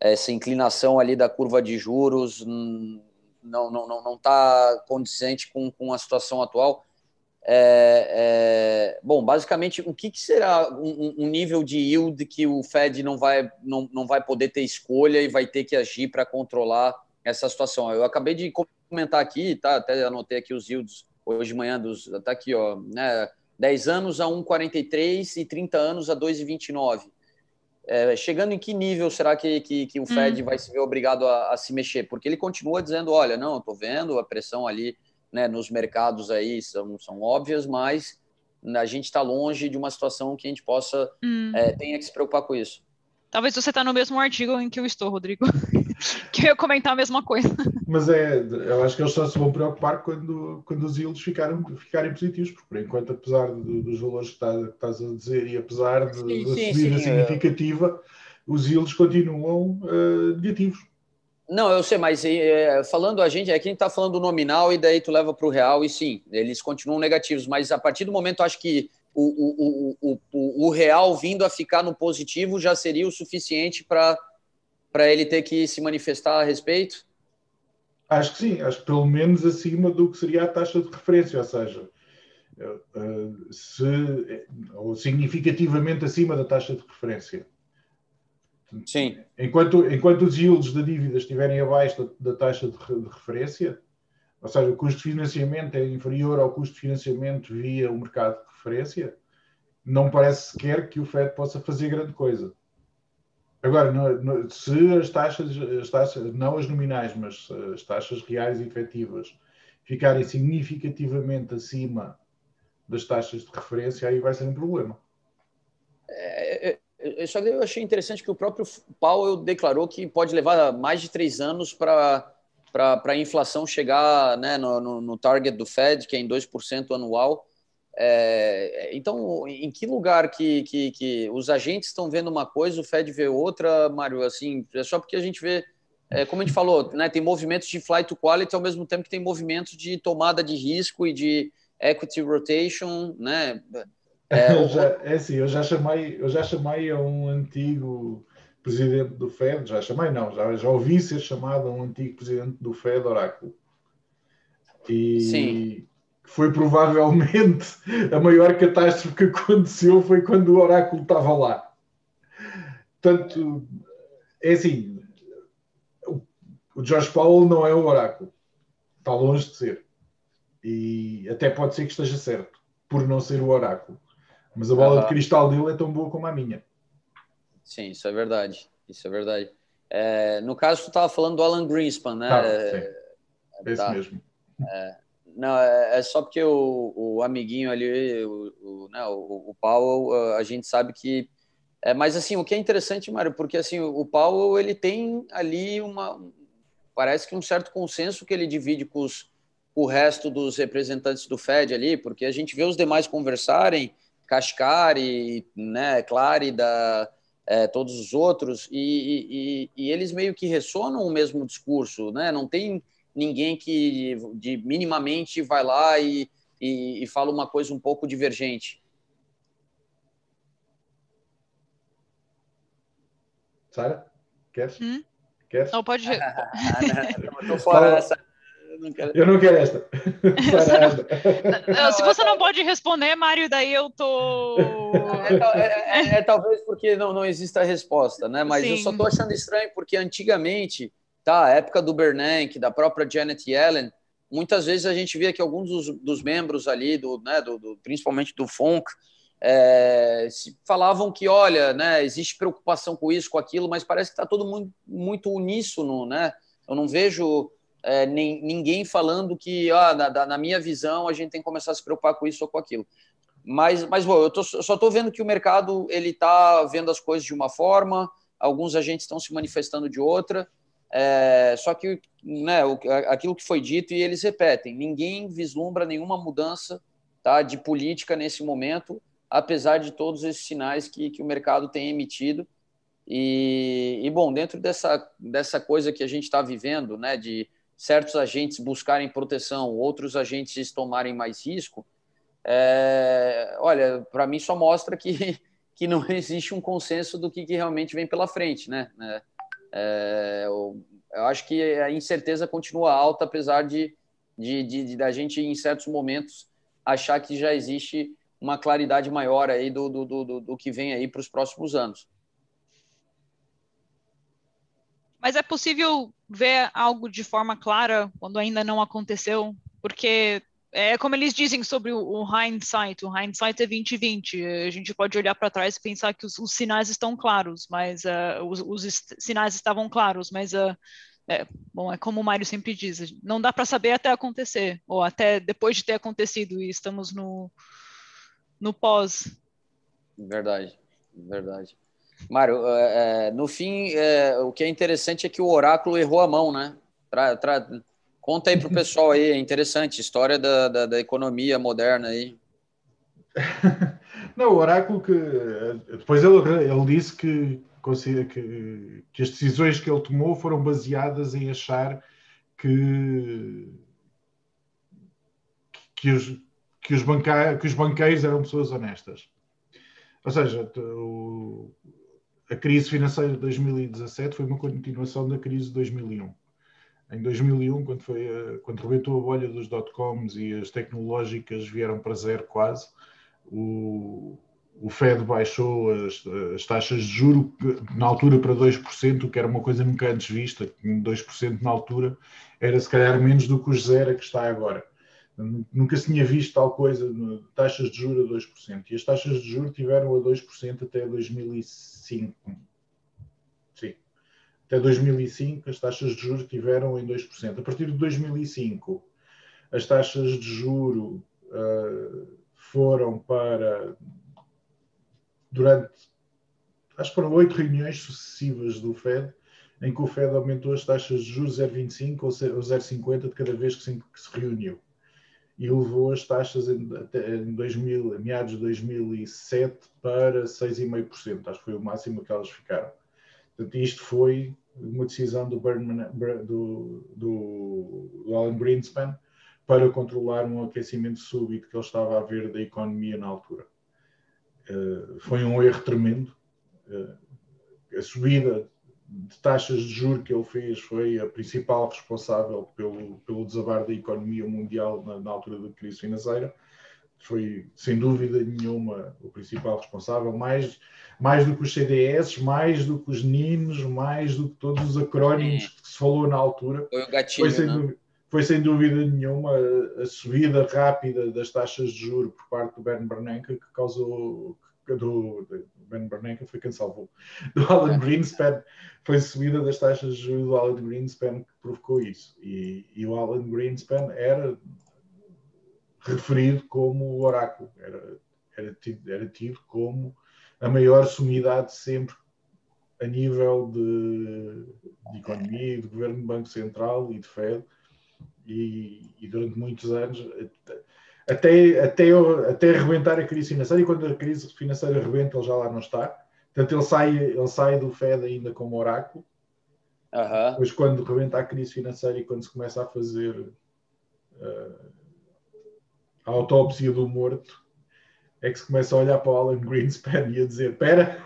essa inclinação ali da curva de juros não não não não está condizente com, com a situação atual. É, é, bom, basicamente, o que, que será um, um, nível de yield que o Fed não vai, não, não vai poder ter escolha e vai ter que agir para controlar essa situação? Eu acabei de comentar aqui, tá? Até anotei aqui os yields hoje de manhã, dos, tá aqui, ó, né? 10 anos a 1,43 e 30 anos a 2,29. É, chegando em que nível será que, que, que o Fed hum. vai se ver obrigado a, a, se mexer? Porque ele continua dizendo, olha, não, estou vendo a pressão ali né, nos mercados aí são, são óbvias, mas a gente está longe de uma situação que a gente possa hum. é, tenha que se preocupar com isso. Talvez você está no mesmo artigo em que eu estou, Rodrigo. que eu ia comentar a mesma coisa. Mas é, eu acho que eles só se vão preocupar quando, quando os yields ficarem, ficarem positivos, porque por enquanto, apesar de, dos valores que, está, que, estás a dizer e apesar de, sim, da subida sim, significativa, é... os yields continuam uh, negativos. Não, eu sei, mas é, falando a gente, é que a gente está falando do nominal e daí tu leva para o real e sim, eles continuam negativos, mas a partir do momento, acho que o, o, o, o, real vindo a ficar no positivo já seria o suficiente para ele ter que se manifestar a respeito? Acho que sim, acho que pelo menos acima do que seria a taxa de referência, ou seja, eh, se, ou significativamente acima da taxa de referência. Sim. Enquanto, enquanto os yields da dívida estiverem abaixo da, da taxa de, de, referência, ou seja, o custo de financiamento é inferior ao custo de financiamento via o mercado de referência, não parece sequer que o FED possa fazer grande coisa. Agora, se as taxas, as taxas, não as nominais, mas as taxas reais e efetivas ficarem significativamente acima das taxas de referência, aí vai ser um problema. É, é, é só que eu achei interessante que o próprio Powell declarou que pode levar mais de três anos para a inflação chegar né, no, no, no target do Fed, que é em 2% anual. É, então, em que lugar que, que, que, os agentes estão vendo uma coisa, o Fed vê outra, Mário? Assim, é só porque a gente vê, é, como a gente falou, né, tem movimentos de flight to quality ao mesmo tempo que tem movimentos de tomada de risco e de equity rotation, né? É, já, é assim, eu já chamei, eu já chamei a um antigo presidente do Fed, já chamei não, já, já ouvi ser chamado a um antigo presidente do Fed oráculo. E, Sim foi provavelmente a maior catástrofe que aconteceu foi quando o oráculo estava lá. Portanto, é assim, o George Powell não é o oráculo. Está longe de ser. E até pode ser que esteja certo, por não ser o oráculo. Mas a bola de cristal dele é tão boa como a minha. Sim, isso é verdade. Isso é verdade. É, no caso, tu estava falando do Alan Greenspan, né? Tá, sim. É, Esse tá. mesmo. É, não, é, é só porque o, o amiguinho ali, o, o, né, o, o a gente sabe que. É, mas assim, o que é interessante, Mário, porque assim, o Powell ele tem ali uma. Parece que um certo consenso que ele divide com, os, com o resto dos representantes do Fed ali, porque a gente vê os demais conversarem, Kashkari, né, Clary, da, é, todos os outros, e, e, e, eles meio que ressonam o mesmo discurso, né? Não tem ninguém que de, minimamente vai lá e, e, e fala uma coisa um pouco divergente. Sara, quer? Hum? Quer? Não, pode. ah, não, fora dessa. Eu não quero, eu não quero esta. não, se você não pode responder, Mário, daí eu tô. É, é, é, é talvez porque não, não exista a resposta, né? Mas Sim. eu só tô achando estranho porque antigamente tá? A época do Bernanke, da própria Janet Yellen, muitas vezes a gente via que alguns dos, dos membros ali, do, né, do, do, principalmente do FONC, é, falavam que, olha, né, existe preocupação com isso, com aquilo, mas parece que está todo mundo muito uníssono, né? Eu não vejo é, nem, ninguém falando que, ah, na, na, minha visão, a gente tem que começar a se preocupar com isso ou com aquilo. Mas, mas bom, eu tô, só estou vendo que o mercado ele está vendo as coisas de uma forma, alguns agentes estão se manifestando de outra, é, só que né, aquilo que foi dito e eles repetem: ninguém vislumbra nenhuma mudança tá, de política nesse momento, apesar de todos esses sinais que, que o mercado tem emitido. E, e bom, dentro dessa, dessa coisa que a gente está vivendo, né, de certos agentes buscarem proteção, outros agentes tomarem mais risco, é, olha, para mim só mostra que, que não existe um consenso do que, que realmente vem pela frente, né? É, é, eu, eu, acho que a incerteza continua alta, apesar de, de, de, de, da gente, em certos momentos, achar que já existe uma claridade maior aí do, do, do, do que vem aí para os próximos anos. Mas é possível ver algo de forma clara quando ainda não aconteceu? Porque é como eles dizem sobre o, hindsight, o hindsight é 2020. A gente pode olhar para trás e pensar que os, os, sinais estão claros, mas uh, os, os sinais estavam claros, mas uh, é, bom, é como o Mário sempre diz, não dá para saber até acontecer, ou até depois de ter acontecido, e estamos no, no pós. Verdade, verdade. Mário, é, é, no fim, é, o que é interessante é que o oráculo errou a mão, né? Tra, tra, conta aí para o pessoal aí, é interessante, história da, da, da economia moderna aí. Não, o oráculo que depois ele, ele disse que, que, que as decisões que ele tomou foram baseadas em achar que, que, os, que, os, banca, que os banqueiros eram pessoas honestas. Ou seja, o, a crise financeira de 2017 foi uma continuação da crise de 2001. Em 2001, quando, foi a, quando rebentou a bolha dos dot-coms e as tecnológicas vieram para zero quase, o, o Fed baixou as, as, taxas de juro na altura para 2%, que era uma coisa nunca antes vista, 2% na altura era se calhar menos do que os zero que está agora. Nunca se tinha visto tal coisa, taxas de juros a 2%. E as taxas de juros tiveram a 2% até 2005. Até 2005 as taxas de juros tiveram em 2%. A partir de 2005 as taxas de juro uh, foram para durante acho que foram oito reuniões sucessivas do Fed em que o Fed aumentou as taxas de juros 0,25 ou 0,50 de cada vez que se, que se reuniu e levou as taxas em, em 2000, meados de 2007 para 6,5%. Acho que foi o máximo que elas ficaram. Portanto, isto foi uma decisão do, do, do, do Alan Greenspan para controlar um aquecimento súbito que ele estava a ver da economia na altura. Uh, foi um erro tremendo. Uh, a subida de taxas de juros que ele fez foi a principal responsável pelo, pelo desabar da economia mundial na, na, altura da crise financeira. Foi, sem dúvida nenhuma, o principal responsável, mais, mais do que os CDS, mais do que os NIMs, mais do que todos os acrónimos que se falou na altura. Foi o gatilho, foi sem, dúvida, foi, sem dúvida nenhuma a, subida rápida das taxas de juros por parte do Bern Bernanke que causou, do, Ben Bernanke foi quem salvou, do Alan Greenspan, foi a subida das taxas de juros do Alan Greenspan que provocou isso. E, e o Alan Greenspan era referido como o oráculo, era, era, tido, era tido como a maior sumidade sempre a nível de, de economia, de governo do Banco Central e de Fed, e, e durante muitos anos até, até, até arrebentar a crise financeira, e quando a crise financeira arrebenta, ele já lá não está. Portanto, ele sai, ele sai do Fed ainda como oráculo. Uhum. Depois, quando rebenta a crise financeira e quando se começa a fazer uh, a autópsia do morto, é que se começa a olhar para o Alan Greenspan e a dizer: Espera,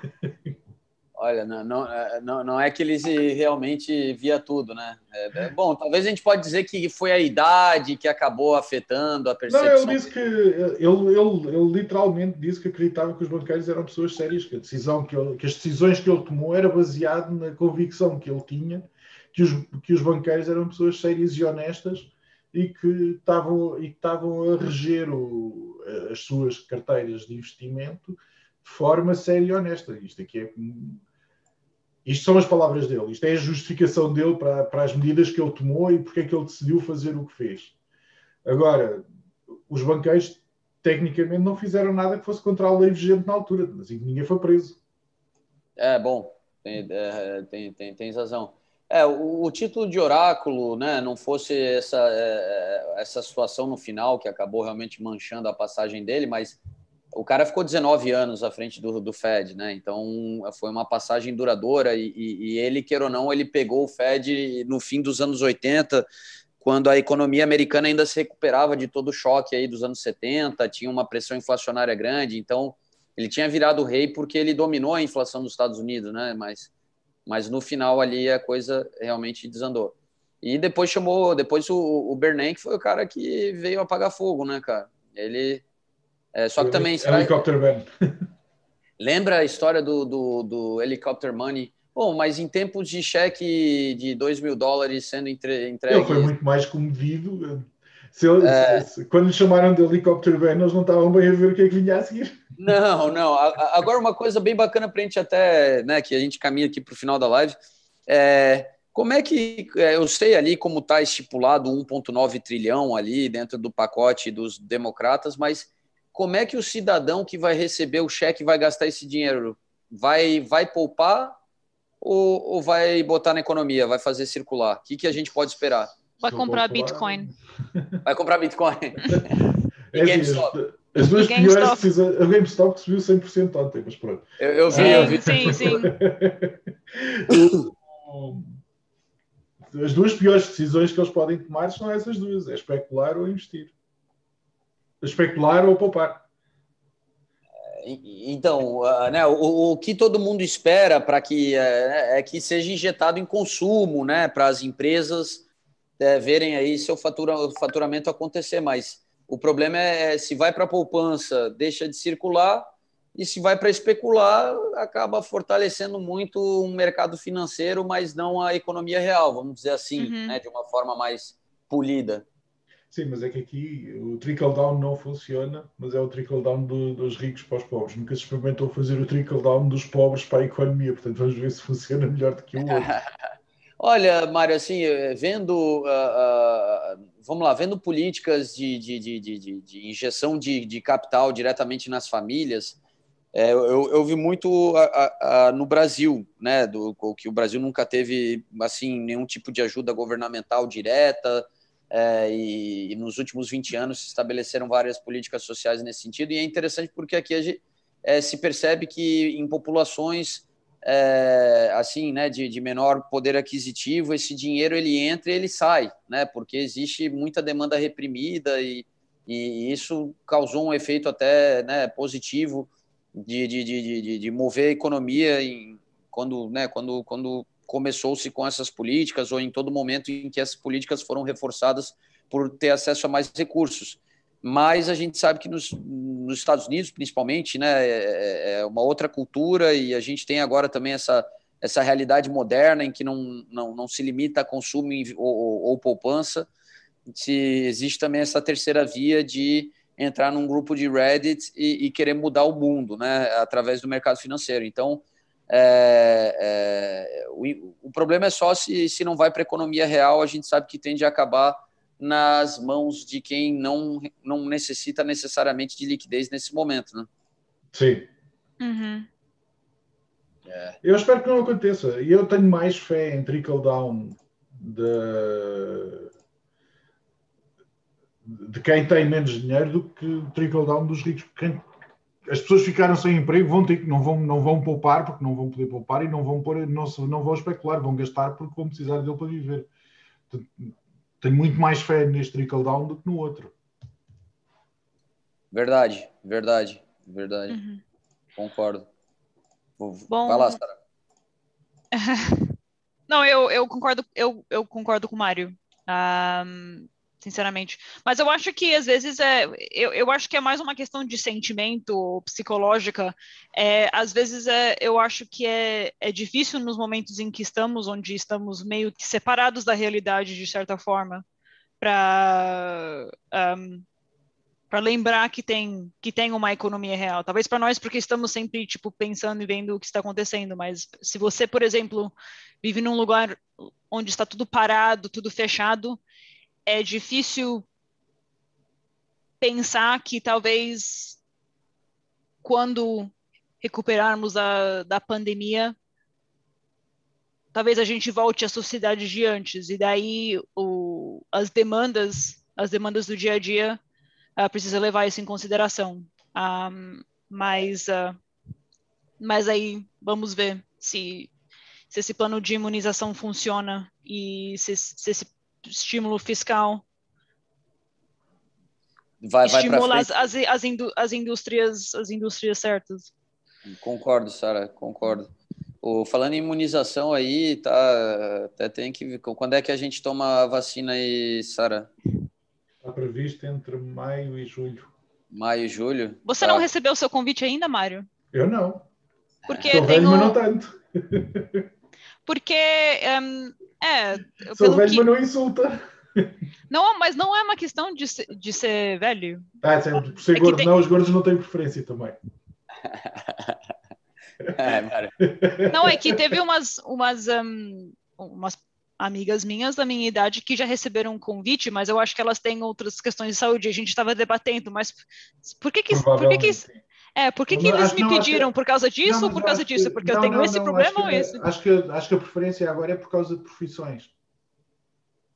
Olha, não, não, é, não, não é que eles realmente via tudo, né? É, é, bom, talvez a gente pode dizer que foi a idade que acabou afetando a percepção. Não, ele disse que ele, ele, ele literalmente disse que acreditava que os banqueiros eram pessoas sérias, que a decisão que, ele, que as decisões que ele tomou era baseado na convicção que ele tinha que os, que os banqueiros eram pessoas sérias e honestas e que estavam e que estavam a reger o, as suas carteiras de investimento de forma séria e honesta. Isto aqui é isto são as palavras dele, isto é a justificação dele para, para as medidas que ele tomou e porque é que ele decidiu fazer o que fez. Agora, os banqueiros tecnicamente não fizeram nada que fosse contra a lei vigente na altura, mas ninguém foi preso. É, bom, tem, é, tem, tem, tem razão. É, o, o, título de oráculo, né, não fosse essa, é, é essa situação no final que acabou realmente manchando a passagem dele, mas o cara ficou 19 anos à frente do, do Fed, né? Então foi uma passagem duradoura e, e, e, ele, queira ou não, ele pegou o Fed no fim dos anos 80, quando a economia americana ainda se recuperava de todo o choque aí dos anos 70, tinha uma pressão inflacionária grande, então ele tinha virado rei porque ele dominou a inflação dos Estados Unidos, né? Mas, mas no final ali a coisa realmente desandou. E depois chamou, depois o, o Bernanke foi o cara que veio apagar fogo, né, cara? Ele é, só que também. Helicopter Man. Lembra a história do, do, do Helicopter Money? Bom, mas em tempos de cheque de 2 mil dólares sendo entre, entregue. Ele foi muito mais comedido. Se ele, é... se, quando lhe chamaram de helicóptero bem, eles não estavam bem a ver o que é que vinha a seguir. Não, não. Agora, uma coisa bem bacana para a gente até, né, que a gente caminha aqui para o final da live, é, como é que, é, eu sei ali como está estipulado 1,9 trilhão ali dentro do pacote dos democratas, mas como é que o cidadão que vai receber o cheque vai gastar esse dinheiro? Vai, vai poupar ou, ou vai botar na economia, vai fazer circular? O que, que a gente pode esperar? Vai comprar Bitcoin. Vai comprar Bitcoin. e é GameStop. As duas piores decisões. A GameStop subiu 100% ontem, mas pronto. Eu, eu vi, eu vi. Sim, sim. as duas piores decisões que eles podem tomar são essas duas: é especular ou investir. Especular ou poupar. Então, né, o, o, que todo mundo espera para que é, é, que seja injetado em consumo, né, para as empresas é, verem aí seu fatura, faturamento acontecer, mas o problema é, é se vai para a poupança, deixa de circular, e se vai para especular, acaba fortalecendo muito um mercado financeiro, mas não a economia real, vamos dizer assim, uhum. né, de uma forma mais polida. Sim, mas é que aqui o trickle-down não funciona, mas é o trickle-down do, dos ricos para os pobres. Nunca se experimentou fazer o trickle-down dos pobres para a economia, portanto vamos ver se funciona melhor do que o outro. Olha, Mário, assim, eh, vendo, uh, uh, vamos lá, vendo políticas de, de, de, de, injeção de, capital diretamente nas famílias, é, eu, eu, vi muito a, a, no Brasil, né, do, que o Brasil nunca teve assim nenhum tipo de ajuda governamental direta, é, e, e, nos últimos 20 anos se estabeleceram várias políticas sociais nesse sentido, e é interessante porque aqui gente, é, se percebe que em populações é, assim, né, de, de, menor poder aquisitivo, esse dinheiro ele entra e ele sai, né, porque existe muita demanda reprimida e, e isso causou um efeito até né, positivo de, de, de, de, mover a economia em, quando, né, quando, quando começou-se com essas políticas ou em todo momento em que essas políticas foram reforçadas por ter acesso a mais recursos mas a gente sabe que nos, nos Estados Unidos, principalmente, né, é, é, é, uma outra cultura e a gente tem agora também essa, essa realidade moderna em que não, não, não se limita a consumo ou, ou, ou poupança, se existe também essa terceira via de entrar num grupo de Reddit e, e querer mudar o mundo, né, através do mercado financeiro. Então, é, é, o, o, problema é só se, se não vai para a economia real, a gente sabe que tende a acabar nas mãos de quem não, não necessita necessariamente de liquidez nesse momento, né? Sim. Uhum. É. Eu espero que não aconteça. E eu tenho mais fé em trickle down de, de quem tem menos dinheiro do que trickle down dos ricos. Quem, as pessoas ficaram sem emprego, vão ter, não, vão, não vão poupar porque não vão poder poupar e não vão, pôr, não, não vão especular, vão gastar porque vão precisar dele para viver tenho muito mais fé neste trickle down do que no outro. Verdade, verdade, verdade. Uhum. Concordo. Bom, Vai lá, Sara. Não, eu, eu concordo, eu, eu concordo com o Mário. Um, sinceramente. Mas eu acho que às vezes é, eu, eu acho que é mais uma questão de sentimento psicológica. É, às vezes é, eu acho que é, é difícil nos momentos em que estamos, onde estamos meio que separados da realidade de certa forma, para um, para lembrar que tem que tem uma economia real. Talvez para nós porque estamos sempre tipo pensando e vendo o que está acontecendo, mas se você, por exemplo, vive num lugar onde está tudo parado, tudo fechado, é difícil pensar que talvez quando recuperarmos a, da pandemia, talvez a gente volte à sociedade de antes e daí o, as demandas, as demandas do dia a dia, uh, precisa levar isso em consideração. Um, mas, uh, mas aí vamos ver se, se esse plano de imunização funciona e se, se esse estímulo fiscal. Vai, estimula vai as, as, as, indú as, indústrias, as indústrias certas. Concordo, Sara, concordo. O, falando em imunização aí, tá, até tem que quando é que a gente toma a vacina aí, Sara? Está previsto entre maio e julho. Maio e julho? Você tá. não recebeu o seu convite ainda, Mário? Eu não. Porque velho, mas não tanto. Porque um, é. Sou velho, que... mas não insulta. Não, mas não é uma questão de ser, de ser velho. Ah, por ser é gordo. Tem... Não, os gordos não têm preferência também. é, não, é que teve umas, umas, um, umas amigas minhas da minha idade que já receberam um convite, mas eu acho que elas têm outras questões de saúde. A gente estava debatendo, mas por que que, por que, que é, por que, que eles me pediram? Por causa disso ou por causa disso? Porque eu tenho esse problema ou esse? Acho que, acho que a preferência agora é por causa de profissões.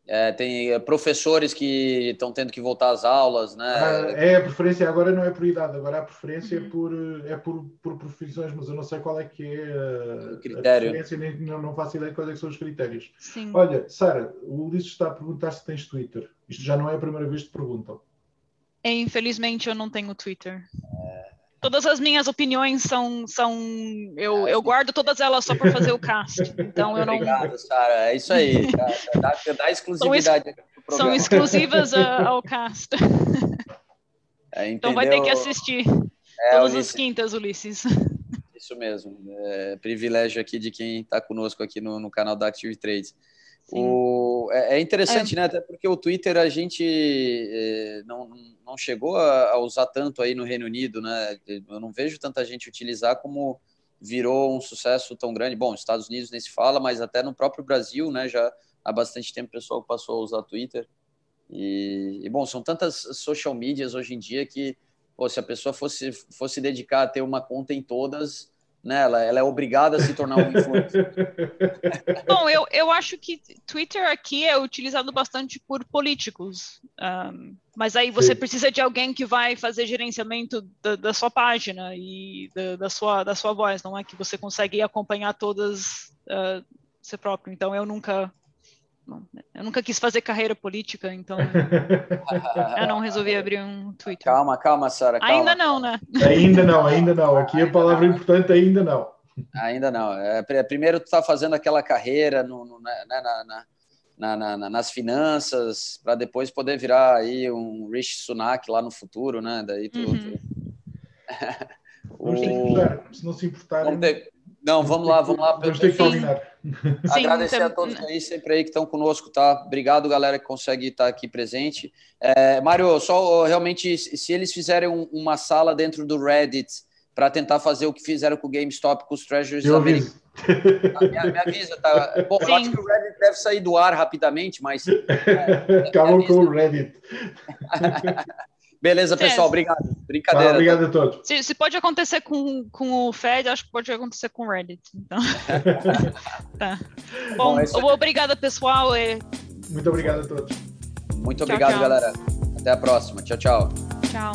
É, tem é, professores que estão tendo que voltar às aulas, né? Ah, é, a preferência agora não é por idade, agora a preferência uhum. é, por, é por, por profissões, mas eu não sei qual é que é a, critério. a preferência, nem, não, não faço ideia de quais é são os critérios. Sim. Olha, Sara, o Ulisses está a perguntar se tens Twitter. Isto já não é a primeira vez que te perguntam. É, infelizmente eu não tenho Twitter. É todas as minhas opiniões são, são eu, eu guardo todas elas só para fazer o cast. Então eu não. Obrigado, Sara. É isso aí. Dá, dá exclusividade. São, são exclusivas a, ao cast. É, então vai ter que assistir é, todas Ulisses. as quintas, Ulisses. Isso mesmo. É, privilégio aqui de quem está conosco aqui no, no canal da Active Trades. O, é, é, interessante, é. né? Até porque o Twitter a gente é, não, não chegou a, a, usar tanto aí no Reino Unido, né? Eu não vejo tanta gente utilizar como virou um sucesso tão grande. Bom, Estados Unidos nem se fala, mas até no próprio Brasil, né? Já há bastante tempo o pessoal passou a usar Twitter. E, e bom, são tantas social medias hoje em dia que, pô, se a pessoa fosse, fosse dedicar a ter uma conta em todas, né? Ela, ela é obrigada a se tornar um influencer. Bom, eu, eu acho que Twitter aqui é utilizado bastante por políticos, um, mas aí você Sim. precisa de alguém que vai fazer gerenciamento da, da sua página e da, da, sua, da sua voz, não é que você consegue acompanhar todas uh, você próprio. Então eu nunca eu nunca quis fazer carreira política, então eu não resolvi abrir um Twitter. Calma, calma, Sara. Ainda não, né? Ainda não, ainda não. Aqui a palavra importante ainda não. Ainda não. É, primeiro tu está fazendo aquela carreira no, no né, na, na, na, nas finanças, para depois poder virar aí um Rishi Sunak lá no futuro, né? Daí tu. Uhum. tu... Mudar, se não se importarem. Não, vamos lá, vamos lá. Vamos ter que combinar. Agradecer Sim, a todos aí, sempre aí que estão conosco, tá? Obrigado, galera, que consegue estar aqui presente. É, Mário, só realmente, se eles fizerem um, uma sala dentro do Reddit para tentar fazer o que fizeram com o GameStop, com os Treasures americanos. Me, me avisa, tá? Bom, eu acho que o Reddit deve sair do ar rapidamente, mas. É, Calma com o Reddit. Beleza, pessoal, obrigado. Brincadeira. Tá, obrigado a todos. Se, se, pode acontecer com, com o Fed, acho que pode acontecer com o Reddit. Então. tá. Bom, Bom é obrigada, pessoal. E... Muito obrigado a todos. Muito obrigado, tchau, tchau. galera. Até a próxima. Tchau, tchau. Tchau.